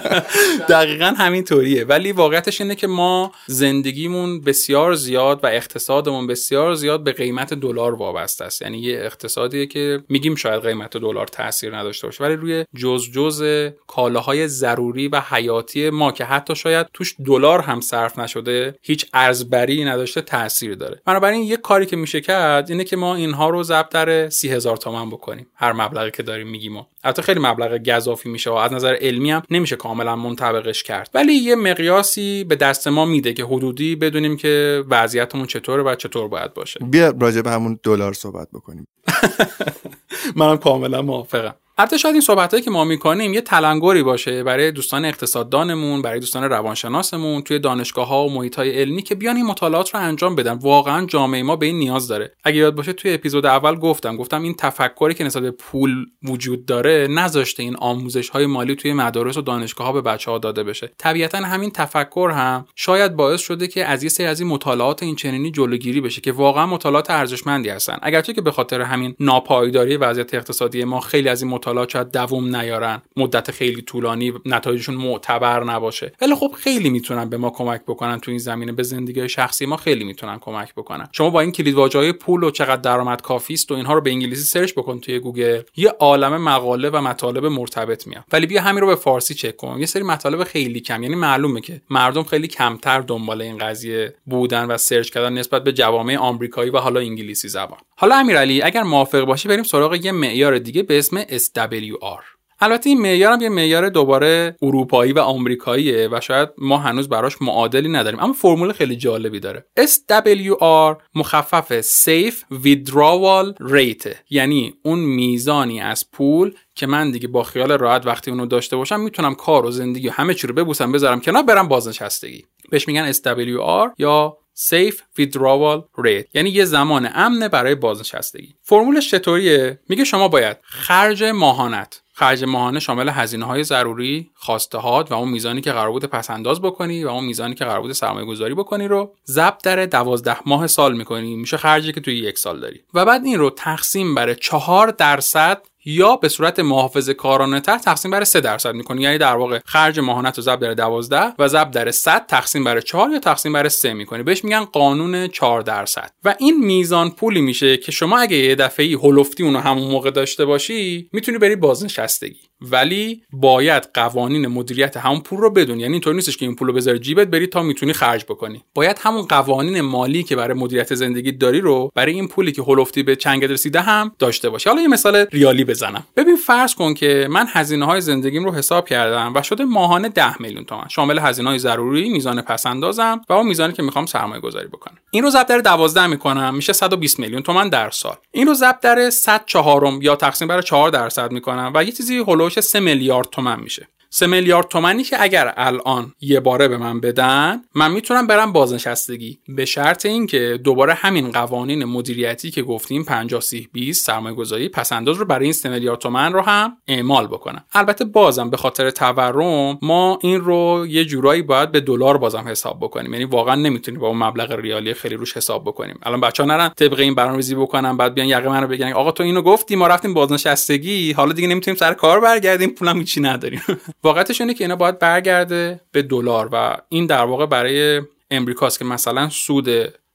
[SPEAKER 2] دقیقا همین طوریه ولی واقعیتش اینه که ما زندگیمون بسیار زیاد و اقتصادمون بسیار زیاد به قیمت دلار وابسته است. یعنی یه اقتصادیه که میگیم شاید قیمت دلار تاثیر نداشته باشه ولی روی جز جز کالاهای ضروری و حیاتی ما که حتی شاید توش دلار هم صرف نشده هیچ ارزبری نداشته تاثیر داره. بنابراین یه کاری که میشه کرد اینه که ما اینها رو ضرب در سی هزار تومن بکنیم. هر مبلغی که داریم میگیم و البته خیلی مبلغ گزافی میشه و از نظر علمی هم نمیشه کاملا منطبقش کرد. ولی یه مقیاسی به دست ما میده که حدودی بدونیم که وضعیتمون چطوره و چطور باید باشه.
[SPEAKER 1] بیا راجع به همون دلار صحبت بکنیم.
[SPEAKER 2] منم کاملا موافقم. البته شاید این صحبت که ما می‌کنیم یه تلنگری باشه برای دوستان اقتصاددانمون برای دوستان روانشناسمون توی دانشگاه ها و محیط های علمی که بیان این مطالعات رو انجام بدن. واقعا جامعه ما به این نیاز داره. اگه یاد باشه توی اپیزود اول گفتم گفتم این تفکری که نسبت به پول وجود داره نذاشته این آموزش های مالی توی مدارس و دانشگاه ها به بچه ها داده بشه. طبیعتا همین تفکر هم شاید باعث شده که از یه از این مطالعات این چنینی جلوگیری بشه که واقعا مطالعات ارزشمندی هستن. اگرچه که به خاطر همین ناپایداری وضعیت اقتصادی ما خیلی از این مطالعات شاید دووم نیارن. مدت خیلی طولانی نتایجشون معتبر نباشه. ولی خب خیلی می‌تونن به ما کمک بکنن تو این زمینه. به زندگی شخصی ما خیلی می‌تونن کمک بکنن. شما با این کلیدواژه های پول و چقدر درآمد کافی است و اینها رو به انگلیسی search بکن توی گوگل. یه عالم مقاله و مطالب مرتبط میاد. ولی بیا همین رو به فارسی چک کن یه سری مطالب خیلی کم. یعنی معلومه که مردم خیلی کمتر دنبال این قضیه بودن و search کردن نسبت به جوامع آمریکایی و حالا انگلیسی زبان. حالا امیرعلی اگر موافق باشی بریم سراغ یه معیار دیگه به اسم SWR البته این معیار هم یه معیار دوباره اروپایی و آمریکاییه و شاید ما هنوز براش معادلی نداریم. اما فرمول خیلی جالبی داره. SWR مخفف Safe Withdrawal Rate. یعنی اون میزانی از پول که من دیگه با خیال راحت وقتی اونو داشته باشم می‌تونم کار و زندگی و همه چی رو ببوسم بذارم کنار برم بازنشستگی. بهش میگن SWR یا Safe Withdrawal Rate. یعنی یه زمان امنه برای بازنشستگی. فرمولش چطوریه؟ میگه شما باید خرج ماهانت. خرج ماهانه شامل هزینه های ضروری، خواسته و اون میزانی که قرار بود پس انداز بکنی و اون میزانی که قرار بود سرمایه گذاری بکنی رو ضبط در دوازده ماه سال می‌کنی. میشه خرجی که توی یک سال داری. و بعد این رو تقسیم بر چهار درصد یا به صورت محافظه کارانه تر تقسیم بر 3 درصد می‌کنی. یعنی در واقع خرج ماهانت رو ضرب در 12 و ضرب در 100 تقسیم بر 4 یا تقسیم بر 3 می‌کنی. بهش میگن قانون 4 درصد. و این میزان پولی میشه که شما اگه یه دفعه هولفتی اونو همون موقع داشته باشی می‌تونی بری بازنشستگی. ولی باید قوانین مدیریت همون پول رو بدون یعنی اینطور نیستش که این پول رو بذاری جیبت بری تا می‌تونی خرج بکنی. باید همون قوانین مالی که برای مدیریت زندگی داری رو برای این پولی که هولفتی به چنگ رسیده هم داشته باشی. حالا یه مثال ریالی بزنم. ببین فرض کن که من هزینه های زندگیم رو حساب کردم و شده ماهانه 10 میلیون تومان. شامل هزینه های ضروری میزان پسندازم و اون میزانی که می‌خوام سرمایه گذاری بکنم. این رو ضرب در 12 می‌کنم میشه 120 میلیون تومان در سال. این رو ضرب در 100 چهارم یا تقسیم بر 4 درصد می‌کنم و یه چیزی هولوش 3 میلیارد تومان میشه. 3 میلیارد تومنی که اگر الان یه باره به من بدن من می‌تونم برم بازنشستگی. به شرط اینکه دوباره همین قوانین مدیریتی که گفتیم 50 30 20 سرمایه گذاری پسنداز رو برای این 3 میلیارد تومن رو هم اعمال بکنم. البته بازم به خاطر تورم ما این رو یه جورایی باید به دلار بازم حساب بکنیم. یعنی واقعا نمی‌تونیم با اون مبلغ ریالی خیلی روش حساب بکنیم. الان بچا نرن طبق این برنامه‌ریزی بکنن بعد بیان یقه منو بگن آقا تو اینو گفتی ما رفتیم بازنشستگی حالا دیگه نمی‌تونیم سر کار برگردیم پولم هیچی نداریم. واقعیتش اینه که اینا باید برگرده به دلار و این در واقع برای امریکاست که مثلا سود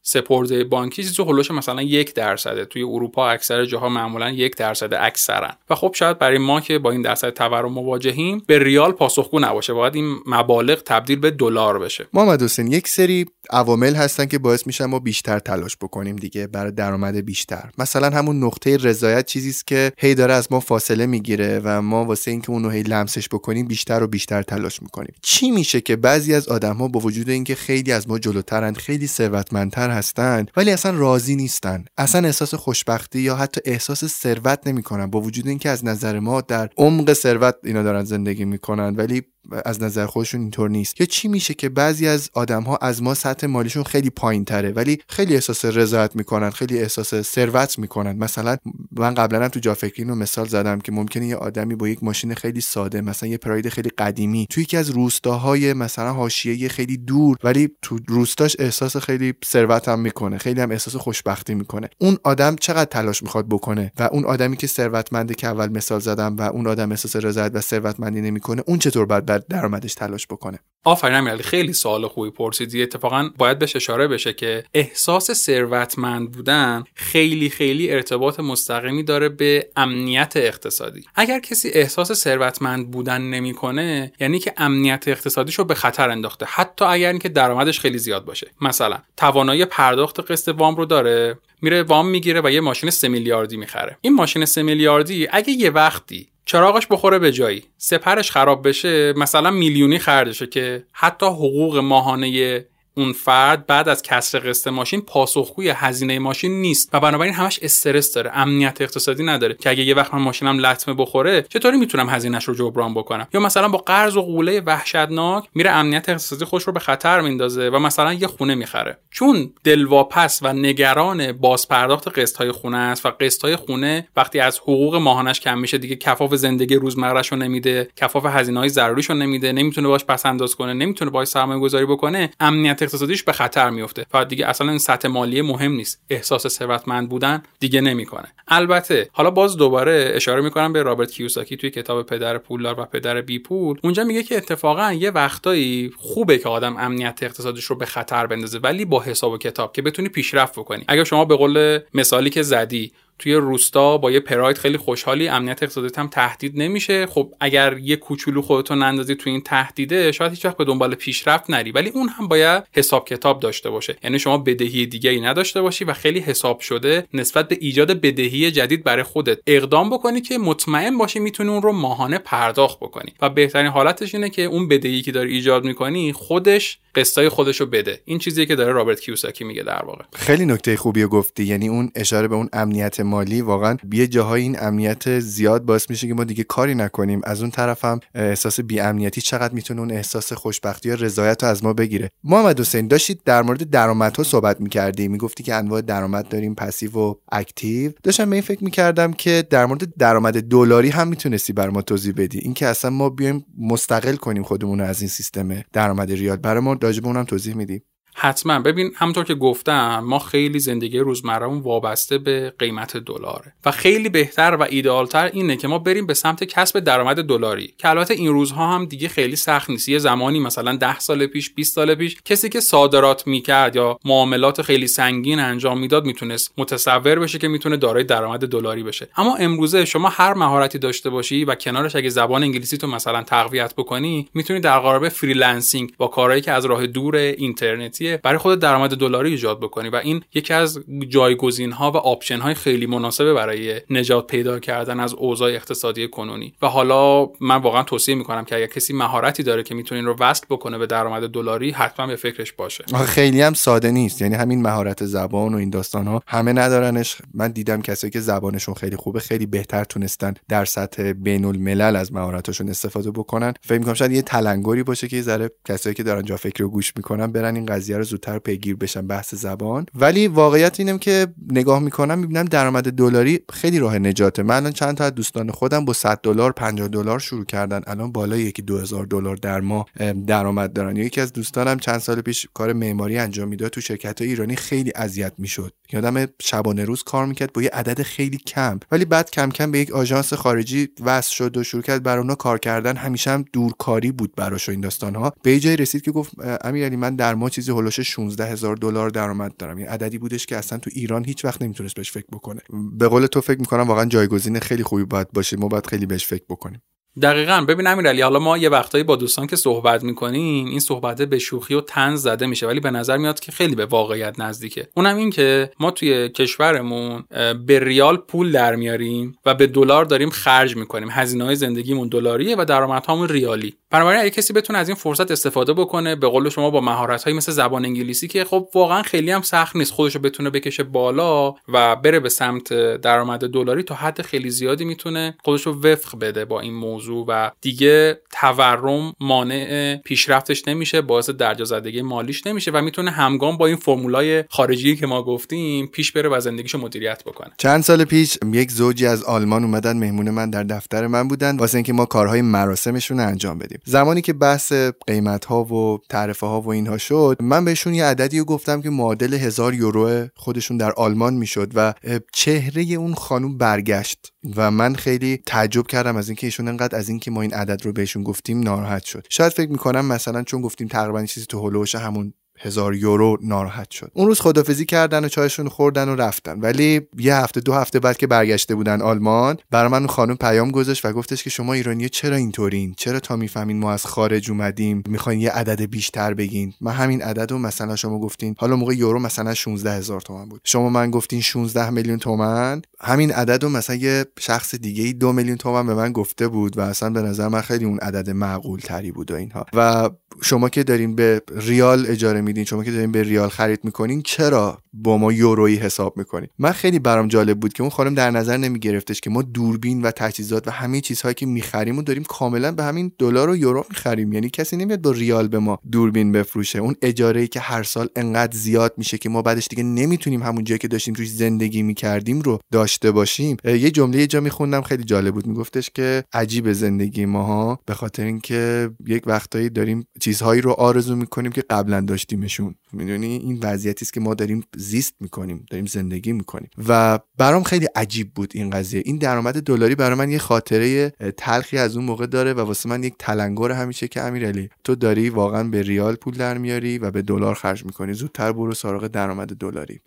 [SPEAKER 2] سپرده بانکی چیزی هلوش مثلا یک درصده. توی اروپا اکثر جاها معمولا یک درصد اکثرا و خب شاید برای ما که با این درصد تورم مواجهیم به ریال پاسخگو نباشه. باید این مبالغ تبدیل به دلار بشه.
[SPEAKER 1] محمد حسین یک سری عوامل هستن که باعث میشن ما بیشتر تلاش بکنیم دیگه برای درآمد بیشتر. مثلا همون نقطه رضایت چیزی است که هی داره از ما فاصله می‌گیره و ما واسه اینکه اونو هی لمسش بکنیم بیشتر و بیشتر تلاش می‌کنیم. چی میشه که بعضی از آدم ها با وجود اینکه خیلی از ما جلوترند خیلی ثروتمندتر هستند ولی اصلا راضی نیستن. اصلا احساس خوشبختی یا حتی احساس ثروت نمی‌کنن. با وجود اینکه از نظر ما در عمق ثروت اینا دارن زندگی می‌کنن ولی از نظر خودشون اینطور نیست. یا چی میشه که بعضی از آدم ها از ما سطح مالیشون خیلی پایین تره ولی خیلی احساس رضایت می‌کنن خیلی احساس ثروت می‌کنن. مثلا من قبلا هم تو جا فکری رو مثال زدم که ممکنه یه آدمی با یک ماشین خیلی ساده مثلا یه پراید خیلی قدیمی توی یکی از روستاهای مثلا حاشیه خیلی دور ولی تو روستاش احساس خیلی ثروت هم می‌کنه. خیلی هم احساس خوشبختی می‌کنه. اون آدم چقدر تلاش می‌خواد بکنه و اون آدمی که ثروتمنده که اول مثال زدم و اون آدم احساس رضایت و ثروتمندی نمی‌کنه اون چطور بعد بیشتر درآمدش تلاش بکنه؟
[SPEAKER 2] آفرین امیرعلی خیلی سوال خوبی پرسیدی. اتفاقا باید بهش اشاره بشه که احساس ثروتمند بودن خیلی خیلی ارتباط مستقیمی داره به امنیت اقتصادی. اگر کسی احساس ثروتمند بودن نمی‌کنه یعنی که امنیت اقتصادیش رو به خطر انداخته حتی اگر اینکه درآمدش خیلی زیاد باشه. مثلا توانایی پرداخت قسط وام رو داره میره وام می‌گیره و یه ماشین 3 میلیاردی می‌خره. این ماشین 3 میلیاردی اگه یه وقتی چراغش بخوره به جایی سپرش خراب بشه مثلا میلیونی خردشه که حتی حقوق ماهانه اون فرد بعد از کسر قسط ماشین پاسخگوی هزینه ماشین نیست و بنابراین همش استرس داره امنیت اقتصادی نداره که اگه یه وقت من ماشینم لطمه بخوره چطوری می‌تونم هزینهش رو جبران بکنم؟ یا مثلا با قرض و قوله وحشتناک میره امنیت اقتصادی خوش رو به خطر میندازه و مثلا یه خونه می‌خره. چون دلواپس و نگران بازپرداخت قسط های خونه است و قسط های خونه وقتی از حقوق ماهانش کم میشه دیگه کفاف زندگی روزمرهش رو نمیده کفاف هزینه های ضروریش رو نمیده نمی‌تونه باش پس انداز کنه نمی‌تونه باش سرمایه گذاری بکنه امنیت اقتصادیش به خطر میفته و دیگه اصلا این سطح مالی مهم نیست. احساس ثروتمند بودن دیگه نمی‌کنه. البته حالا باز دوباره اشاره می‌کنم به رابرت کیوساکی توی کتاب پدر پولدار و پدر بی پول. اونجا میگه که اتفاقا یه وقتایی خوبه که آدم امنیت اقتصادیش رو به خطر بندازه ولی با حساب و کتاب که بتونی پیشرفت بکنی. اگر شما به قول مثالی که زدی توی روستا با یه پراید خیلی خوشحالی امنیت اقتصادیت هم تهدید نمیشه. خب اگر یه کوچولو خودتون نندازی توی این تهدیده شاید هیچ وقت به دنبال پیشرفت نری. ولی اون هم باید حساب کتاب داشته باشه. یعنی شما بدهی دیگه ای نداشته باشی و خیلی حساب شده نسبت به ایجاد بدهی جدید برای خودت اقدام بکنی که مطمئن باشی می‌تونی اون رو ماهانه پرداخت بکنی. و بهترین حالتش اینه که اون بدهی که داری ایجاد می‌کنی خودش قسطای خودش رو بده. این چیزی که داره رابرت کیوساکی میگه در واقع.
[SPEAKER 1] خیلی نکته خوبی گفتی. یعنی اون اشاره به اون امنیت مالی واقعا یه جاهای این امنیت زیاد باعث میشه که ما دیگه کاری نکنیم. از اون طرف هم احساس بی امنیتی چقدر می‌تونه اون احساس خوشبختی یا رضایت رو از ما بگیره. محمد حسین داشتید در مورد درآمدها صحبت می‌کردی؟ می‌گفتی که انواع درآمد داریم passive و active. داشتم به این فکر می‌کردم که در مورد درآمد دلاری هم می‌تونستی برا ما توضیح بدی. اینکه اصلا ما بیایم مستقل کنیم خودمون از این سیستم درآمد ریال. برای ما راجب اونم توضیح میدی.
[SPEAKER 2] حتما. ببین همونطور که گفتم ما خیلی زندگی روزمرهمون وابسته به قیمت دلاره. و خیلی بهتر و ایدئالتر اینه که ما بریم به سمت کسب درآمد دلاری. که البته این روزها هم دیگه خیلی سخت نیست. یه زمانی مثلا 10 سال پیش 20 سال پیش کسی که صادرات می‌کرد یا معاملات خیلی سنگین انجام می‌داد می‌تونست متصور بشه که می‌تونه دارای درآمد دلاری بشه. اما امروزه شما هر مهارتی داشته باشی و کنارش اگه زبان انگلیسیتو مثلا تقویت بکنی می‌تونی در قالب freelancing یا کارهایی که از راه دور اینترنتی برای خود درآمد دلاری ایجاد بکنی و این یکی از جایگزین ها و option های خیلی مناسبه برای نجات پیدا کردن از اوضاع اقتصادی کنونی. و حالا من واقعا توصیه می‌کنم که اگر کسی مهارتی داره که می‌تونه رو وصل بکنه به درآمد دلاری حتما به فکرش باشه.
[SPEAKER 1] خیلی هم ساده نیست. یعنی همین مهارت زبان و این داستان ها همه ندارنش. من دیدم کسایی که زبانشون خیلی خوبه خیلی بهتر تونستن در سطح بین الملل از مهارتاشون استفاده بکنن. فکر می‌کنم شاید یه تلنگری باشه که یه ذره کسایی که دارن جا فکر رو گوش می‌کنن برن این قضیه رو زودتر پیگیر بشن بحث زبان. ولی واقعیت اینم که نگاه می‌کنم می‌بینم درآمد دلاری خیلی راه نجاته. من الان چند تا از دوستان خودم با 100 دلار 50 دلار شروع کردن. الان بالای یکی 2000 دلار در ماه درآمد دارن. یکی از دوستانم چند سال پیش کار معماری انجام می‌داد. تو شرکت ایرانی خیلی اذیت می‌شد. یادم شبانه روز کار می‌کرد با یه عدد خیلی کم. ولی بعد کم کم به یک آژانس خارجی وصل شد و شروع کرد برای اونا کار کردن. همیشه هم دورکاری بود براش این داستان ها به جای رسید که گفت امیرعلی من در ماه چیزی هولوش 16 هزار دلار درآمد دارم. یه عددی بودش که اصلا تو ایران هیچ وقت نمی‌تونست بهش فکر بکنه. به قول تو فکر می‌کنم واقعا جایگزین خیلی خوبی باید باشه. ما باید خیلی بهش فکر بکنیم.
[SPEAKER 2] دقیقا. ببین امیرعلی حالا ما یه وقتایی با دوستان که صحبت می‌کنیم این صحبت به شوخی و تنز زده میشه ولی به نظر میاد که خیلی به واقعیت نزدیکه. اونم این که ما توی کشورمون به ریال پول در میاریم و به دلار داریم خرج می‌کنیم. هزینه های زندگیمون دلاریه و درآمدهامون ریالی. بنابراین اگه کسی بتونه از این فرصت استفاده بکنه به قول شما با مهارت مثل زبان انگلیسی که خب واقعا خیلی هم سخت نیست خودشو بتونه بکشه بالا و بره به سمت درآمد دلاری تا حد خیلی زیادی می‌تونه خودشو وفق بده با این موضوع. و دیگه تورم مانع پیشرفتش نمیشه باعث درجا زدگی مالیش نمیشه و می‌تونه همگام با این فرمولای خارجی که ما گفتیم پیش بره و زندگیشو مدیریت بکنه.
[SPEAKER 1] چند سال پیش یک زوجی از آلمان اومدن مهمون من در دفتر من بودن واسه اینکه ما کارهای مراسمشون انجام بدیم. زمانی که بحث قیمت ها و تعرفه ها و اینها شد من بهشون یه عددی گفتم که معادل هزار یورو خودشون در آلمان می‌شد و چهره اون خانوم برگشت. و من خیلی تعجب کردم از اینکه ایشون انقدر از اینکه ما این عدد رو بهشون گفتیم ناراحت شد. شاید فکر می‌کنم مثلا چون گفتیم تقریبا چیزی تو هلوش همون هزار یورو ناراحت شد. اون روز خدافزی کردن و چایشون خوردن و رفتن. ولی یه هفته دو هفته بعد که برگشته بودن آلمان برای من خانم پیام گذاشت و گفتش که شما ایرانی چرا اینطورین؟ چرا تا می‌فهمین ما از خارج اومدیم؟ می‌خواین یه عدد بیشتر بگین؟ من همین عدد رو مثلا شما گفتین. حالا موقع یورو مثلا 16 هزار تومن بود. شما من گفتین 16 میلیون تومن همین عدد رو مثلا یه شخص دیگه ای دو میلیون تومن به من گفته بود و اصلا به نظر من خیلی اون عدد معقول تری بود و اینها. و شما که دارین به ریال اجاره میدین؟ شما که دارین به ریال خرید می‌کنین چرا با ما یورویی حساب می‌کنین؟ من خیلی برام جالب بود که اون خانم در نظر نمیگرفتش که ما دوربین و تجهیزات و همه چیزهایی که می‌خریم و داریم کاملا به همین دلار و یورو می‌خریم. یعنی کسی نمیاد با ریال به ما دوربین بفروشه. اون اجاره ای که هر سال انقدر زیاد میشه که ما بعدش دیگه نمی‌تونیم همون جایی که داشتیم توش زندگی می‌کردیم رو داشته باشیم. یه جمله یه جا میخوندم خیلی جالب بود. میگفتش که عجیب زندگی ماها به خاطر اینکه یک وقتایی داریم چیزهایی رو آرزو می‌کنیم که قبلا داشتیمشون می‌دونی؟ این وضعیتی است که ما داریم زیست می‌کنیم داریم زندگی می‌کنیم. و برام خیلی عجیب بود این قضیه. این درآمد دلاری برای من یه خاطره تلخی از اون موقع داره و واسه من یک تلنگر همیشه که امیرعلی تو داری واقعا به ریال پول در میاری و به دلار خرج می‌کنی. زودتر برو سراغ درآمد دلاری.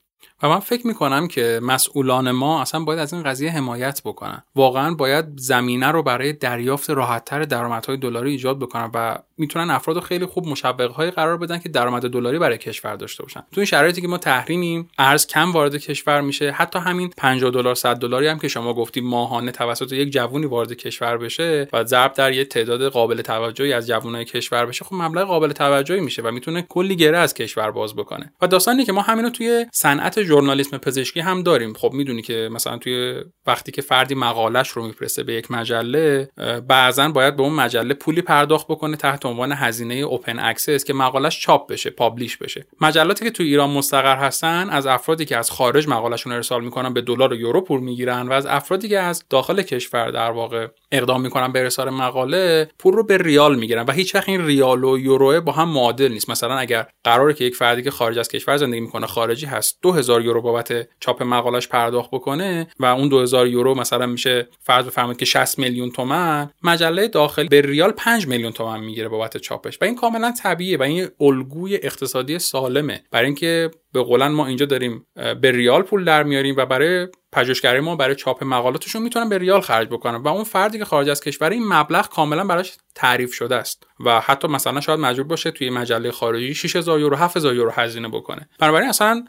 [SPEAKER 2] و من فکر می‌کنم که مسئولان ما اصلا باید از این قضیه حمایت بکنن. واقعا باید زمینه رو برای دریافت راحتتر درآمدهای دلاری ایجاد بکنن و می‌تونن افراد خیلی خوب مشوق قرار بدن که درآمد دلاری برای کشور داشته باشن. تو این شرایطی که ما تحریمیم ارز کم وارد کشور میشه. حتی همین 50 دلار 100 دلاری هم که شما گفتی ماهانه توسط یک جوونی وارد کشور بشه و ضرب در یه تعداد قابل توجهی از جوانای کشور بشه خب مبلغ قابل توجهی میشه و می‌تونه کلی گره از کشور باز بکنه. و داستانی که ما همینو توی صنعت journalism پزشکی هم داریم. خب می‌دونی که مثلا توی وقتی که فردی مقالش رو میفرسته به یک مجله بعضا باید به اون مجله پولی پرداخت بکنه تحت عنوان هزینه open access که مقالش چاپ بشه publish بشه. مجلاتی که توی ایران مستقر هستن از افرادی که از خارج مقالشون ارسال می‌کنن به دلار و یورو پول می‌گیرن و از افرادی که از داخل کشور در واقع اقدام می‌کنن به ارسال مقاله پول رو به ریال می‌گیرن و هیچ وقت این ریال و یورو با هم معادل نیست. مثلا اگر قراره که یک فردی که خارج از کشور زندگی می‌کنه خارجی هست 2000 یورو بابت چاپ مقالش پرداخت بکنه و اون 2000 یورو مثلا میشه فرض بفرمایید که 60 میلیون تومن مجله داخل به ریال 5 میلیون تومن می‌گیره بابت چاپش. و این کاملا طبیعیه و این الگوی اقتصادی سالمه. برای اینکه به قولن ما اینجا داریم به ریال پول در میاریم و برای پژوهشگری ما برای چاپ مقالاتشون می‌تونن به ریال خرج بکنن. و اون فردی که خارج از کشور این مبلغ کاملا براش تعریف شده است. و حتی مثلا شاید مجبور باشه توی مجله خارجی 6000 یورو 7000 یورو هزینه بکنه. بنابراین اصلا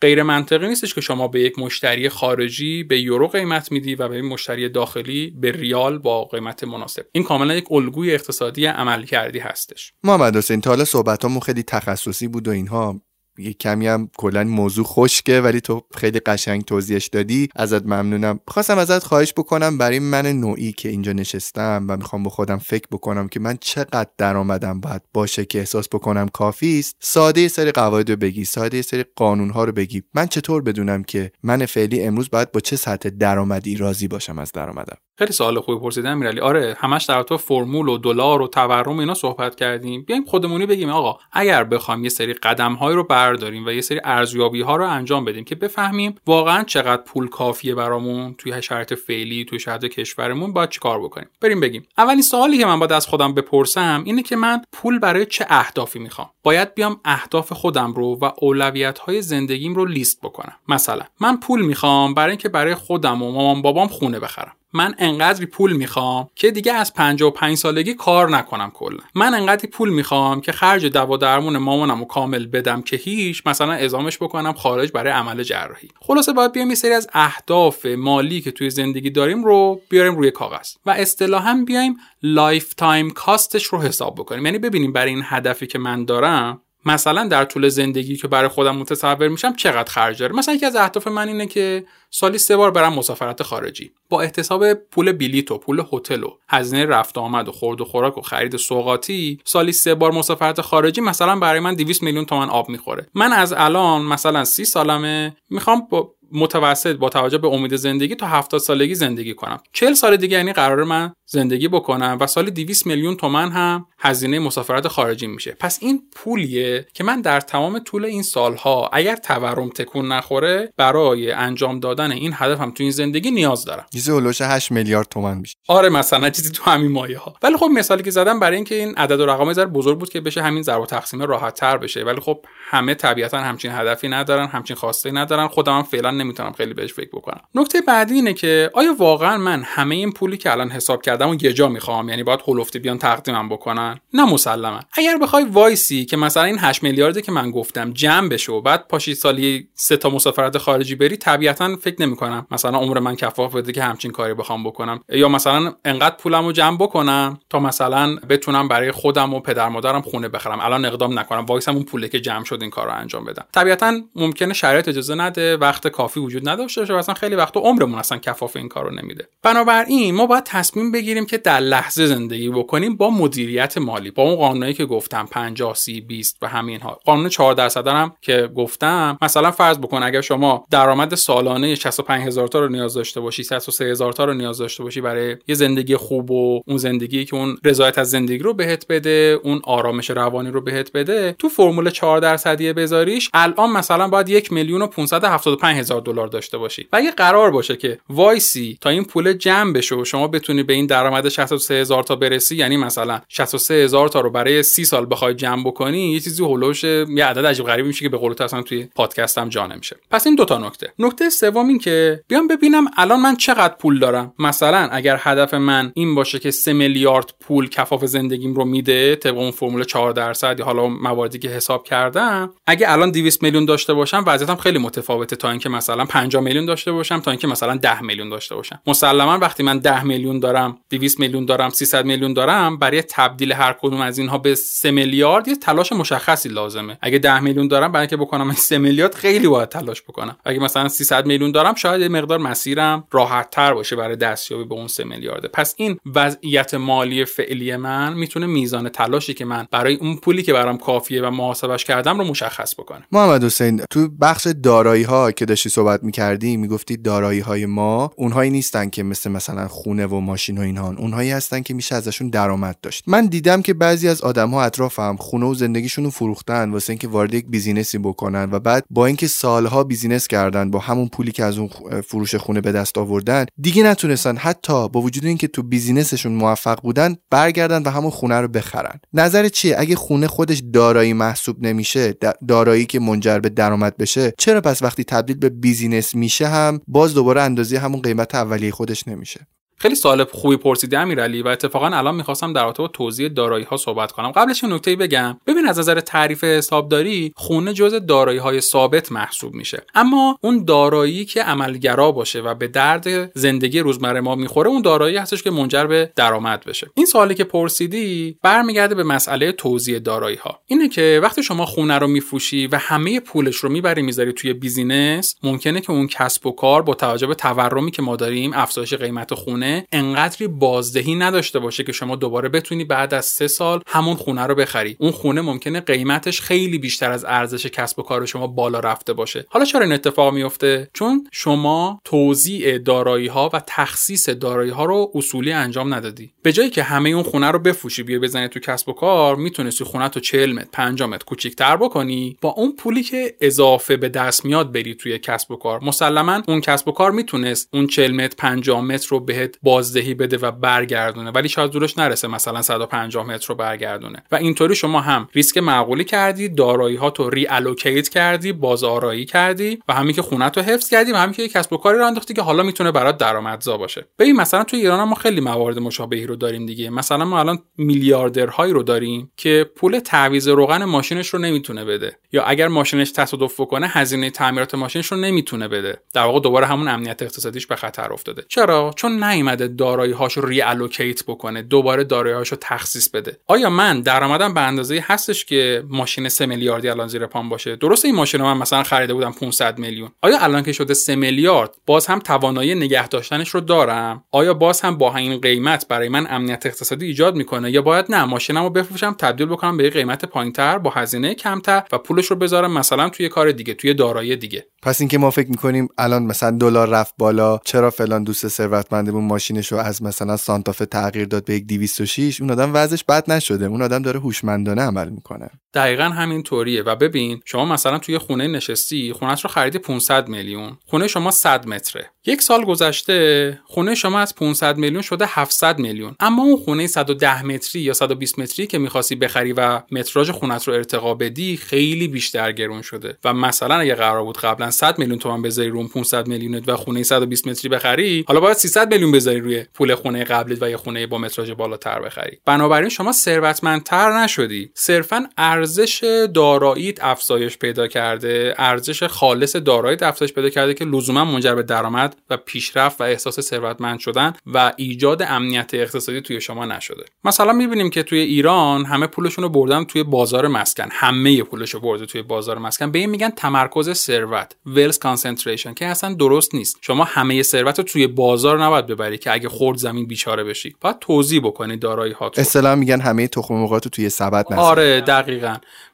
[SPEAKER 2] غیر منطقی نیستش که شما به یک مشتری خارجی به یورو قیمت میدی و به یک مشتری داخلی به ریال با قیمت مناسب. این کاملا یک الگوی اقتصادی عمل کردی هستش.
[SPEAKER 1] محمد حسین تا حالا صحبتامون خیلی تخصصی بود و اینها. یه کمی هم کلا موضوع خشکه ولی تو خیلی قشنگ توضیحش دادی. ازت ممنونم. خواستم ازت خواهش بکنم برای من نوعی که اینجا نشستم و می‌خوام با خودم فکر بکنم که من چقدر درآمدم باید باشه که احساس بکنم کافی است ساده سری قواعد رو بگی ساده سری قانون ها رو بگی. من چطور بدونم که من فعلی امروز باید با چه سطح درآمدی راضی باشم از درآمدم؟
[SPEAKER 2] خیلی سوال خوبی پرسیدن میرالی آره همش در تو فرمول و دلار و تورم اینا صحبت کردیم. بیایم خودمونی بگیم آقا اگر بخوام یه سری قدم های رو برداریم و یه سری ارزیابی ها رو انجام بدیم که بفهمیم واقعا چقدر پول کافیه برامون توی شرایط فعلی توی شرایط کشورمون باید چیکار بکنیم؟ بریم بگیم. اولین سوالی که من باید از خودم بپرسم اینه که من پول برای چه اهدافی می‌خوام؟ باید بیام اهداف خودم رو و اولویت های زندگیم رو لیست بکنم. مثلا من پول می‌خوام برای اینکه برای خودم و مامان بابام خونه بخرم. من انقدری پول می‌خوام که دیگه از 55 سالگی کار نکنم کلا. من انقدری پول می‌خوام که خرج دوا درمون مامانم رو کامل بدم که هیچ مثلا ازامش بکنم خارج برای عمل جراحی. خلاصه باید بیایم یه سری از اهداف مالی که توی زندگی داریم رو بیاریم روی کاغذ و اصطلاحا بیایم lifetime cost ش رو حساب بکنیم. یعنی ببینیم برای این هدفی که من دارم مثلا در طول زندگی که برای خودم متصور میشم چقدر خرج داره؟ مثلا یکی از اهداف من اینه که سالی سه بار برم مسافرت خارجی. با احتساب پول بلیط و پول هتل و هزینه رفت آمد و خورد و خوراک و خرید سوغاتی سالی سه بار مسافرت خارجی مثلا برای من 200 میلیون تومن آب می‌خوره. من از الان مثلا سی سالمه می‌خوام با متوسط با توجه به امید زندگی تا 70 سالگی زندگی کنم. 40 سال دیگه یعنی قراره من زندگی بکنم و سال 200 میلیون تومن هم هزینه مسافرت خارجی میشه. پس این پولیه که من در تمام طول این سالها اگر تورم تکون نخوره برای انجام دادن این هدفم تو این زندگی نیاز دارم.
[SPEAKER 1] چیزی هولوش 8 میلیارد تومن میشه.
[SPEAKER 2] آره مثلا چیزی تو همین مایه ها ولی خب مثالی که زدم برای اینکه این عدد و رقم ذره بزرگ بود که بشه همین ضرب و تقسیم راحت تر بشه. ولی خب همه طبیعتا همچین هدفی ندارن همچین خواسته ندارن. خودم هم فعلا نمی‌تونم خیلی بهش فکر بکنم. نکته بعدی اینه که آیا واقعا من همه این پولی که الان حساب کردم و یه جا می‌خوام؟ یعنی باید هولفتی بیان تقدیمم بکنن؟ نه مسلما اگر بخوای وایسی که مثلا این 8 میلیاردی که من گفتم جمع بشه و بعد پاشی سالی سه تا مسافرت خارجی بری طبیعتا فکر نمی‌کنم مثلا عمر من کفاف بده که همچین کاری بخوام بکنم. یا مثلا انقدر پولم رو جمع بکنم تا مثلا بتونم برای خودم و پدر مادرم خونه بخرم. الان اقدام نکنم. وایسم اون پوله که جمع شد این کار انجام بدم. طبیعتا ممکنه شرایط اجازه نده وقت کافی وجود نداشته باشه مثلا خیلی وقت عمرمون اصلا کفاف این کار رو نمیده. بنابراین ما باید تصمیم بگیریم که در لحظه زندگی بکنیم با مدیریت مالی با اون قانونی که گفتم 50 30 20 و همین ها قانون 4 درصد هم که گفتم مثلا فرض بکن اگر شما درآمد سالانه 65 هزار تا رو نیاز داشته باشی 103 هزار تا رو نیاز داشته باشی برای یه زندگی خوب و اون زندگی که اون رضایت از زندگی رو بهت بده اون آرامش روانی رو بهت بده تو فرمول 4 درصدی بذاریش الان مثلا باید یک میلیون و 575 هزار دلار داشته باشی. و اگه قرار باشه که وایسی تا این پول جمع بشه و شما بتونی به این درآمد 63 هزار تا برسی یعنی مثلا 63 هزار تا رو برای 30 سال بخوای جمع بکنی یه چیزی هولوش یه عدد عجیب غریبی میشه که به قول تو اصلا توی پادکستم جا نمیشه. پس این دو تا نکته. نکته سوم این که بیام ببینم الان من چقدر پول دارم. مثلا اگر هدف من این باشه که 3 میلیارد پول کفاف زندگیم رو میده طبق اون فرمول 4 درصد یا حالا مواردی که حساب کردم اگه الان 200 میلیون داشته باشم وضعیتم خیلی متفاوته تا اینکه مثلا 50 میلیون داشته باشم تا اینکه مثلا 10 میلیون داشته باشم. مسلما وقتی من 10 میلیون دارم 200 میلیون دارم 300 میلیون دارم برای تبدیل هر کدوم از اینها به 3 میلیارد یه تلاش مشخصی لازمه. اگه 10 میلیون دارم برای اینکه بکنم 3 میلیارد خیلی باید تلاش بکنم. اگه مثلا 300 میلیون دارم شاید مقدار مسیرم راحت تر باشه برای دستیابی به اون 3 میلیارد پس این وضعیت مالی فعلی من می‌تونه میزان تلاشی که من برای اون پولی که برام کافیه و محاسبش کردم رو مشخص بکنه.
[SPEAKER 1] محمد حسین تو بخش دارایی ها که داشتی صحبت می‌کردی می‌گفتی دارایی های ما اونهایی نیستن که مثل مثلا خونه و ماشین و اینها اونهایی هستن که میشه ازشون درآمد داشت. من دیدم که بعضی از آدم ها اطرافم خونه و زندگیشون رو فروختن واسه اینکه وارد یک business ی بکنن و بعد با اینکه سالها business کردن با همون پولی که از اون فروش خونه به دست آوردن دیگه نتونستن حتی با وجود اینکه تو business شون موفق بودن برگردن و همون خونه رو بخرن. نظرت چیه؟ اگه خونه خودش دارایی محسوب نمیشه دارایی که منجر به درآمد بشه چرا پس وقتی تبدیل به business میشه هم باز دوباره اندازه همون قیمت اولیه خودش نمیشه.
[SPEAKER 2] خیلی سوال خوبی پرسیده امیرعلی و اتفاقا الان می‌خواستم در رابطه با توزیع دارایی ها صحبت کنم. قبلش این نکته بگم. ببین از نظر تعریف حسابداری خونه جزء دارایی های ثابت محسوب میشه. اما اون دارایی که عملگرا باشه و به درد زندگی روزمره ما می‌خوره اون دارایی هستش که منجر به درآمد بشه. این سوالی که پرسیدی برمیگرده به مسئله توزیع دارایی ها اینه که وقتی شما خونه رو میفروشی و همه پولش رو می‌بری می‌ذاری توی بیزینس ممکنه که اون کسب و کار با توجه به تورمی که ما داریم افزایش قیمت خونه انقدری بازدهی نداشته باشه که شما دوباره بتونی بعد از سه سال همون خونه رو بخری. اون خونه ممکنه قیمتش خیلی بیشتر از ارزش کسب و کار شما بالا رفته باشه. حالا چرا این اتفاق میفته؟ چون شما توزیع دارایی ها و تخصیص دارایی ها رو اصولی انجام ندادی. به جایی که همه اون خونه رو بفروشی بیا بزنی تو کسب و کار می‌تونستی خونه تو 40 متر 5 متر کوچیک‌تر بکنی. با اون پولی که اضافه به دست میاد بری توی کسب و کار. مسلما اون کسب و کار می‌تونست اون 40 متر 5 متر رو بهت بازدهی بده و برگردونه. ولی شاید دورش نرسه مثلا 150 متر رو برگردونه. و اینطوری شما هم ریسک معقولی کردی دارایی ها تو ری الوکیت کردی بازآرایی کردی و همین که خونه تو حفظ کردی و همین که کسب و کاری رو انداختی که حالا می‌تونه برات درآمدزا باشه. ببین مثلا تو ایران ما خیلی موارد مشابهی رو داریم دیگه. مثلا ما الان میلیاردرهایی رو داریم که پول تعویض روغن ماشینش رو نمی‌تونه بده. یا اگر ماشینش تصادف بکنه هزینه تعمیرات ماشینش رو نمی‌تونه بده. در واقع دوباره همون امنیت اقتصادیش به خطر افتاده. چرا؟ چون نیومده دارایی هاشو ریالوکیت بکنه دوباره دارایی هاشو تخصیص بده. آیا من درآمدم به اندازه هستش که ماشین 3 میلیاردی الان زیر پام باشه؟ درسته این ماشین رو من مثلا خریده بودم 500 میلیون. آیا الان که شده 3 میلیارد باز هم توانایی نگه داشتنش رو دارم؟ آیا باز هم با این قیمت برای من امنیت اقتصادی ایجاد می‌کنه؟ یا باید نه ماشینم رو بفروشم تبدیل بکنم به قیمت پایینتر با هزینه کمتر و پولش رو بذارم مثلا توی کار دیگه توی دارایی دیگه.
[SPEAKER 1] پس اینکه ما فکر می‌کنیم الان مثلا دلار رفت بالا چرا فلان دوست ثروتمندمون ماشینش رو از مثلا سانتافه تغییر داد به یک 206 اون آدم وضعش بد نشده. اون آدم داره هوشمندانه عمل می‌کنه.
[SPEAKER 2] دقیقا همین طوریه و ببین شما مثلا توی خونه نشستی خونت رو خریدی 500 میلیون. خونه شما 100 متره. یک سال گذشته خونه شما از 500 میلیون شده 700 میلیون. اما اون خونه 110 متری یا 120 متری که می‌خواستی بخری و متراژ خونت رو ارتقا بدی خیلی بیشتر گرون شده. و مثلا اگه قرار بود قبلا 100 میلیون تومان بذاری رو 500 میلیونت و خونه 120 متری بخری حالا باید 300 میلیون بذاری روی پول خونه قبلت و یه خونه با متراژ بالاتر بخری. بنابراین شما ثروتمندتر نشدی. صرفا ارزش داراییت افزایش پیدا کرده ارزش خالص داراییت افزایش پیدا کرده که لزوما منجر به درآمد و پیشرفت و احساس ثروتمند شدن و ایجاد امنیت اقتصادی توی شما نشده. مثلا می‌بینیم که توی ایران همه پولشون رو بردن توی بازار مسکن. همه پولش رو برده توی بازار مسکن. به این میگن تمرکز ثروت wealth concentration که اصلا درست نیست. شما همه ثروت رو توی بازار نباید ببری که اگه خورد زمین بیچاره بشی. باید توزیع بکنی دارایی هاتون
[SPEAKER 1] اصطلاحا میگن همه تخم مرغات توی سبد نذار
[SPEAKER 2] آره دقیقا.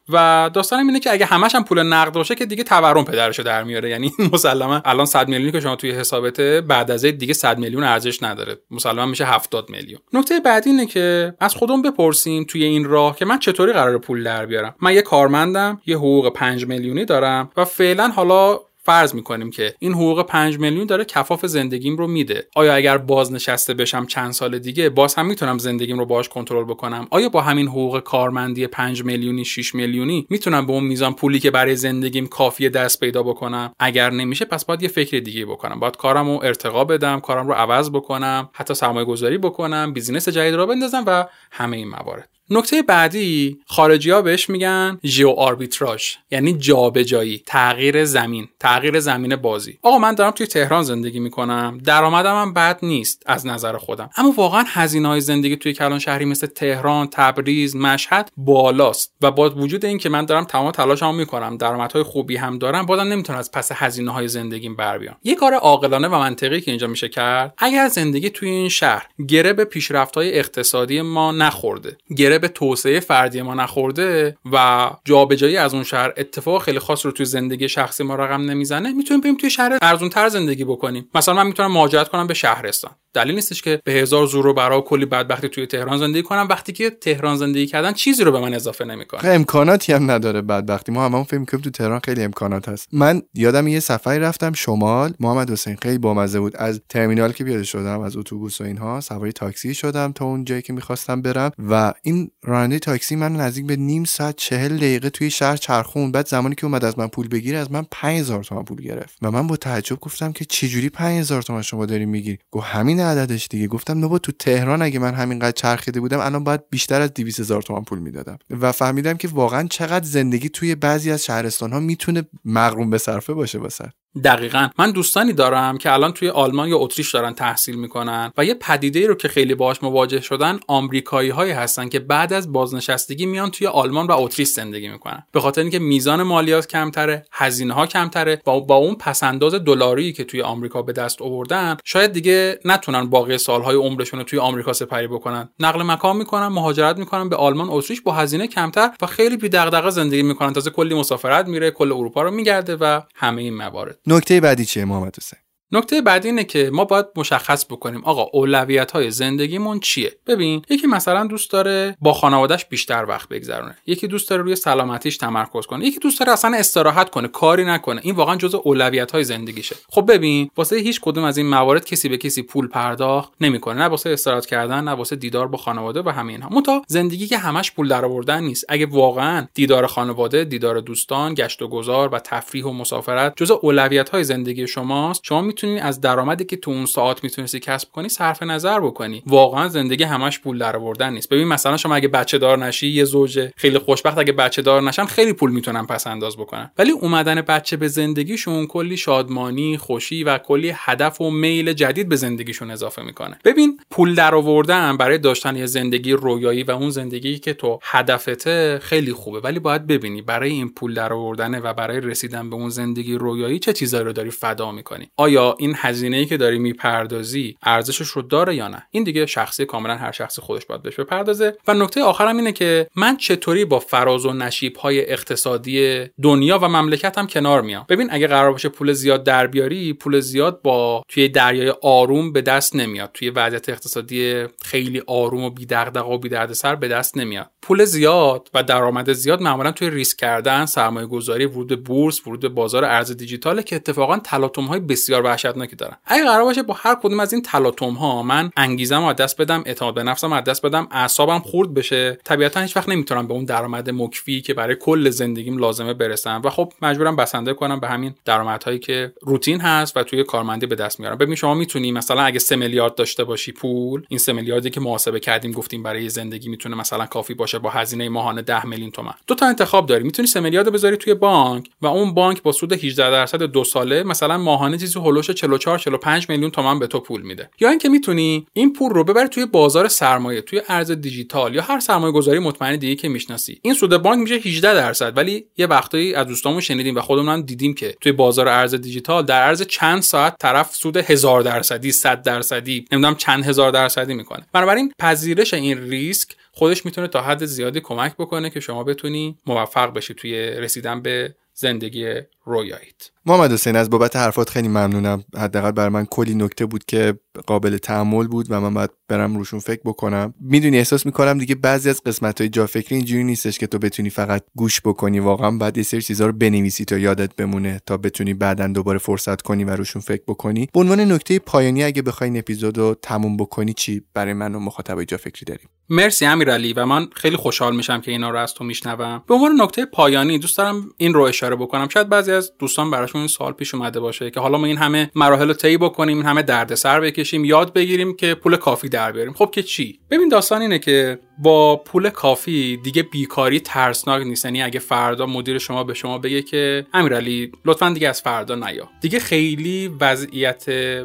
[SPEAKER 2] و داستانم اینه که اگه همش هم پول نقد باشه که دیگه تورم پدرشو در میاره. یعنی مسلما الان 100 میلیونی که شما توی حسابته بعد از دیگه 100 میلیون ارزش نداره. مسلما میشه 70 میلیون. نکته بعدی اینه که از خودم بپرسیم توی این راه که من چطوری قرار پول در بیارم. من یه کارمندم یه حقوق 5 میلیونی دارم و فعلا حالا فرض می‌کنیم که این حقوق 5 میلیون داره کفاف زندگیم رو میده. آیا اگر بازنشسته بشم چند سال دیگه باز هم می‌تونم زندگیم رو باهاش کنترل بکنم؟ آیا با همین حقوق کارمندی 5 میلیونی 6 میلیونی می‌تونم به اون میزان پولی که برای زندگیم کافی دست پیدا بکنم؟ اگر نمیشه پس باید یه فکر دیگه بکنم. باید کارم رو ارتقا بدم کارم رو عوض بکنم حتی سرمایه گذاری بکنم business جدید راه بندازم و همه این موارد. نکته بعدی خارجی ها بهش میگن geo arbitrage یعنی جابجایی تغییر زمین تغییر زمین بازی. آقا من دارم توی تهران زندگی می‌کنم درآمدم هم بد نیست از نظر خودم. اما واقعا هزینه های زندگی توی کلان شهری مثل تهران تبریز مشهد بالاست. و با وجود اینکه من دارم تمام تلاشمو می‌کنم درآمدهای خوبی هم دارم بازم نمی‌تونم از پس هزینه های زندگیم بر بیام. یه کار عاقلانه و منطقی که اینجا میشه کرد اگر زندگی توی این شهر گره به پیشرفت های اقتصادی ما نخورده گره به توسعه فردی ما نخورده و جابجایی از اون شهر اتفاق خیلی خاص رو توی زندگی شخصی ما رقم نمی‌زنه می‌تونیم بریم توی شهر ارزون تر زندگی بکنیم. مثلا من می‌تونم مهاجرت کنم به شهرستان. دلیل نیستش که به هزار زور و برا کلی بدبختی توی تهران زندگی کنم وقتی که تهران زندگی کردن چیزی رو به من اضافه نمی‌کنه.
[SPEAKER 1] امکاناتی هم نداره بدبختی. ما هممون فکر می‌کنیم تو تهران خیلی امکانات هست. من یادم یه سفری رفتم شمال. محمد حسین خیلی بامزه بود. از ترمینال که پیاده شدم از اتوبوس و اینها سواری تاکسی شدم تا اون جایی که می‌خواستم برم. و این راننده تاکسی من نزدیک به نیم ساعت چهل دقیقه توی شهر چرخون بعد زمانی که اومد از من پول بگیره از من 5000 تومان پول گرفت. و من با تعجب گفتم که چجوری 5000 تومان شما داری می‌گیری؟ گفت همین عددش دیگه. گفتم نه تو تهران اگه من همینقدر چرخیده بودم الان باید بیشتر از 200 هزار تومان پول می‌دادم. و فهمیدم که واقعا چقدر زندگی توی بعضی از شهرستان ها می‌تونه مغروم به صرفه باشه واسه.
[SPEAKER 2] دقیقا. من دوستانی دارم که الان توی آلمان یا اتریش دارن تحصیل می‌کنن و یه پدیده رو که خیلی باهاش مواجه شدن آمریکایی هایی هستن که بعد از بازنشستگی میان توی آلمان و اتریش زندگی می‌کنن. به خاطر اینکه میزان مالیات کمتره هزینه ها کمتره و با اون پسنداز دلاری که توی آمریکا به دست آوردن شاید دیگه نتونن باقی سالهای عمرشون رو توی آمریکا سپری بکنن. نقل مکان می‌کنن مهاجرت می‌کنن به آلمان اتریش با هزینه کمتر و خیلی بی زندگی می‌کنن. تازه کلی مسافرت میره کل اروپا رو میگرده و همه این موارد.
[SPEAKER 1] نکته بعدی چیه محمد حسین؟
[SPEAKER 2] نکته بعدی اینه که ما باید مشخص بکنیم آقا اولویت های زندگیمون چیه؟ ببین یکی مثلا دوست داره با خانوادهش بیشتر وقت بگذرونه یکی دوست داره روی سلامتیش تمرکز کنه یکی دوست داره اصلا استراحت کنه کاری نکنه این واقعا جزء اولویت های زندگیشه. خب ببین واسه هیچ کدوم از این موارد کسی به کسی پول پرداخت نمی‌کنه نه واسه استراحت کردن نه واسه دیدار با خانواده و همین ها متا زندگی که همش پول درآوردن نیست. اگه واقعا دیدار خانواده دیدار دوستان گشت و گذار و تفریح و مسافرت جزء اولویت های زندگی شماست شما می‌تونی از درآمدی که تو اون ساعت می‌تونستی کسب کنی صرف نظر بکنی. واقعا زندگی همش پول در نیست. ببین مثلا شما اگه بچه دار نشی یه زوج خیلی خوشبخت اگه بچه دار نشن خیلی پول می‌تونن پس انداز بکنن. ولی اومدن بچه به زندگیشون کلی شادمانی خوشی و کلی هدف و میل جدید به زندگیشون اضافه می‌کنه. ببین پول در آوردن برای داشتن یه زندگی رویایی و اون زندگی که تو هدفته خیلی خوبه. ولی باید ببینی برای این پول در آوردن و برای رسیدن به اون زندگی رویایی چه چیزایی رو داری فدا می‌کنی. آیا این هزینه که داری می‌پردازی ارزشش رو داره یا نه؟ این دیگه شخصی کاملا هر شخصی خودش باید بهش بپردازه. و نکته آخرم اینه که من چطوری با فراز و نشیب های اقتصادی دنیا و مملکتم کنار میام؟ ببین اگه قرار باشه پول زیاد در بیاری پول زیاد با توی دریای آروم به دست نمیاد. توی وضعیت اقتصادی خیلی آروم و بی دغدغه و بی سر به دست نمیاد. پول زیاد و درآمد زیاد معمولا توی ریسک کردن سرمایه گذاری ورود بورس ورود بازار ارز دیجیتاله که اتفاقا تلاطم های بسیار وحشتناکی دارن. اگه قرار باشه با هر کدوم از این تلاطم ها من انگیزم از دست بدم اعتماد به نفسم از دست بدم اعصابم خورد بشه طبیعتا هیچ وقت نمی‌تونم به اون درآمد مکفی که برای کل زندگیم لازمه برسم. و خب مجبورم بسنده کنم به همین درآمدهایی که روتین هست و توی کارمندی به دست میارم. ببین شما می‌تونی مثلا اگه 3 میلیارد داشته باشی پول این 3 میلیاردی که محاسبه کردیم گفتیم برای زندگی می‌تونه مثلا کافی باشه با هزینه ماهانه 10 میلیون تومن دو تا انتخاب داری. می‌تونی 3 میلیارد بذاری توی بانک و اون بانک با سود 18 درصد دو ساله مثلا ماهانه چیزی 44 45 میلیون تومن به تو پول میده. یا اینکه می‌تونی این پول رو ببری توی بازار سرمایه توی ارز دیجیتال یا هر سرمایه گذاری مطمئن دیگه که می‌شناسی. این سود بانک میشه 18 درصد. ولی یه وقتایی از دوستامون شنیدیم و خودمون هم دیدیم که توی بازار ارز دیجیتال در عرض چند ساعت طرف سود هزار درصدی 100 درصدی نمی‌دونم چند هزار درصدی می‌کنه. بنابراین پذیرش این ریسک خودش می‌تونه تا حد زیادی کمک بکنه که شما بتونی موفق بشی توی رسیدن به زندگی رویاییت
[SPEAKER 1] محمد حسین از بابت حرفات خیلی ممنونم. حداقل بر من کلی نکته بود که قابل تحمل بود و من باید برم روشون فکر بکنم. می‌دونی احساس می‌کنم دیگه بعضی از قسمت های جا فکری اینجوری نیستش که تو بتونی فقط گوش بکنی. واقعا بعد یه سری چیزا رو بنویسی تا یادت بمونه تا بتونی بعدا دوباره فرصت کنی و روشون فکر بکنی. به عنوان نکته پایانی اگه بخوای این اپیزود رو تموم بکنی چی؟ برای من و مخاطبای جا فکری داریم.
[SPEAKER 2] مرسی امیرعلی و من خیلی خوشحال میشم که اینا رو از تو میشنوم. به عنوان نکته پایانی دوست دارم این رو اشاره بکنم. شاید بعضی از دوستان براشون این سوال پیش اومده باشه که حالا ما این همه مراحل رو طی بکنیم این همه دردسر بکشیم یاد بگیریم که پول کافی در بیاریم. خب که چی؟ ببین داستان اینه که با پول کافی دیگه بیکاری ترسناک نیست. یعنی اگه فردا مدیر شما به شما بگه که امیرعلی لطفا دیگه از فردا نیا. دیگه خیلی وضعیت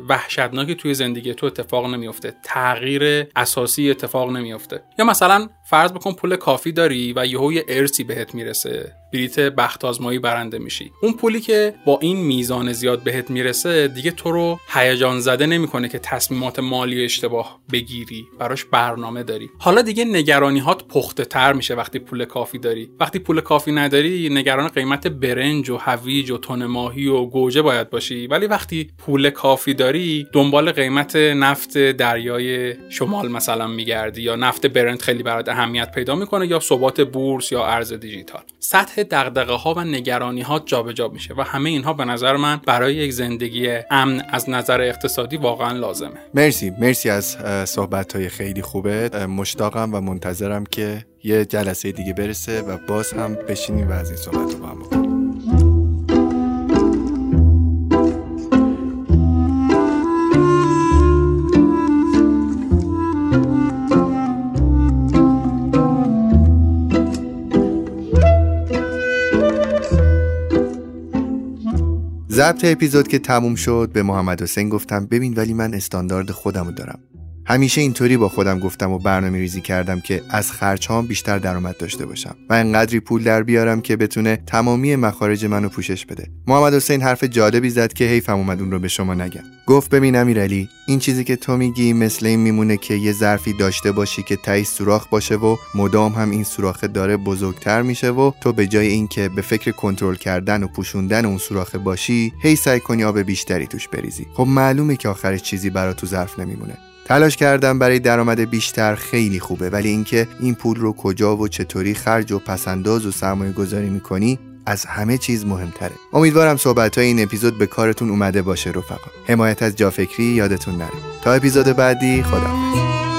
[SPEAKER 2] وحشتناکی توی زندگی تو اتفاق نمیفته تغییر اساسی اتفاق نمیفته یا مثلا فرض بکن پول کافی داری و یهو یه ارسی بهت می‌رسه. بلیت بخت آزمایی برنده میشی. اون پولی که با این میزان زیاد بهت می‌رسه دیگه تو رو هیجان زده نمی‌کنه که تصمیمات مالی اشتباه بگیری. براش برنامه داری. حالا دیگه نگرانی هات پخته تر میشه وقتی پول کافی داری. وقتی پول کافی نداری نگران قیمت برنج و هویج و تن ماهی و گوجه باید باشی. ولی وقتی پول کافی داری دنبال قیمت نفت دریای شمال مثلا میگردی یا نفت برنج خیلی برات اهمیت پیدا می‌کنه یا ثبات بورس یا ارز دیجیتال. سطح دغدغه ها و نگرانی ها جابجا میشه و همه اینها به نظر من برای یک زندگی امن از نظر اقتصادی واقعا لازمه.
[SPEAKER 1] مرسی. مرسی از صحبت های خیلی خوبه مشتاقم و منتظرم که یه جلسه دیگه برسه و باز هم بشینیم و از این صحبت رو با هم ضبط اپیزود که تموم شد به محمد حسین گفتم. ببین ولی من استاندارد خودمو دارم. همیشه اینطوری با خودم گفتم و برنامه ریزی کردم که از خرچ هم بیشتر درآمد داشته باشم و انقدری پول در بیارم که بتونه تمامی مخارج منو پوشش بده. محمد حسین حرف جالبی زد که حیفم اومد اون رو به شما نگم. گفت ببین امیرعلی این چیزی که تو میگی مثل این میمونه که یه ظرفی داشته باشی که تایی سوراخ باشه و مدام هم این سوراخ داره بزرگتر میشه و تو به جای اینکه به فکر کنترل کردن و پوشوندن اون سوراخ باشی هی سعی کنی آب بیشتری توش بریزی. خب معلومه که آخرش چیزی برا تو ظرف نمیمونه. تلاش کردم برای درآمد بیشتر. خیلی خوبه. ولی اینکه این پول رو کجا و چطوری خرج و پسنداز و سرمایه گذاری می‌کنی از همه چیز مهمتره. امیدوارم صحبت این اپیزود به کارتون اومده باشه رفقا. حمایت از جافکری یادتون نره. تا اپیزود بعدی خداحافظ.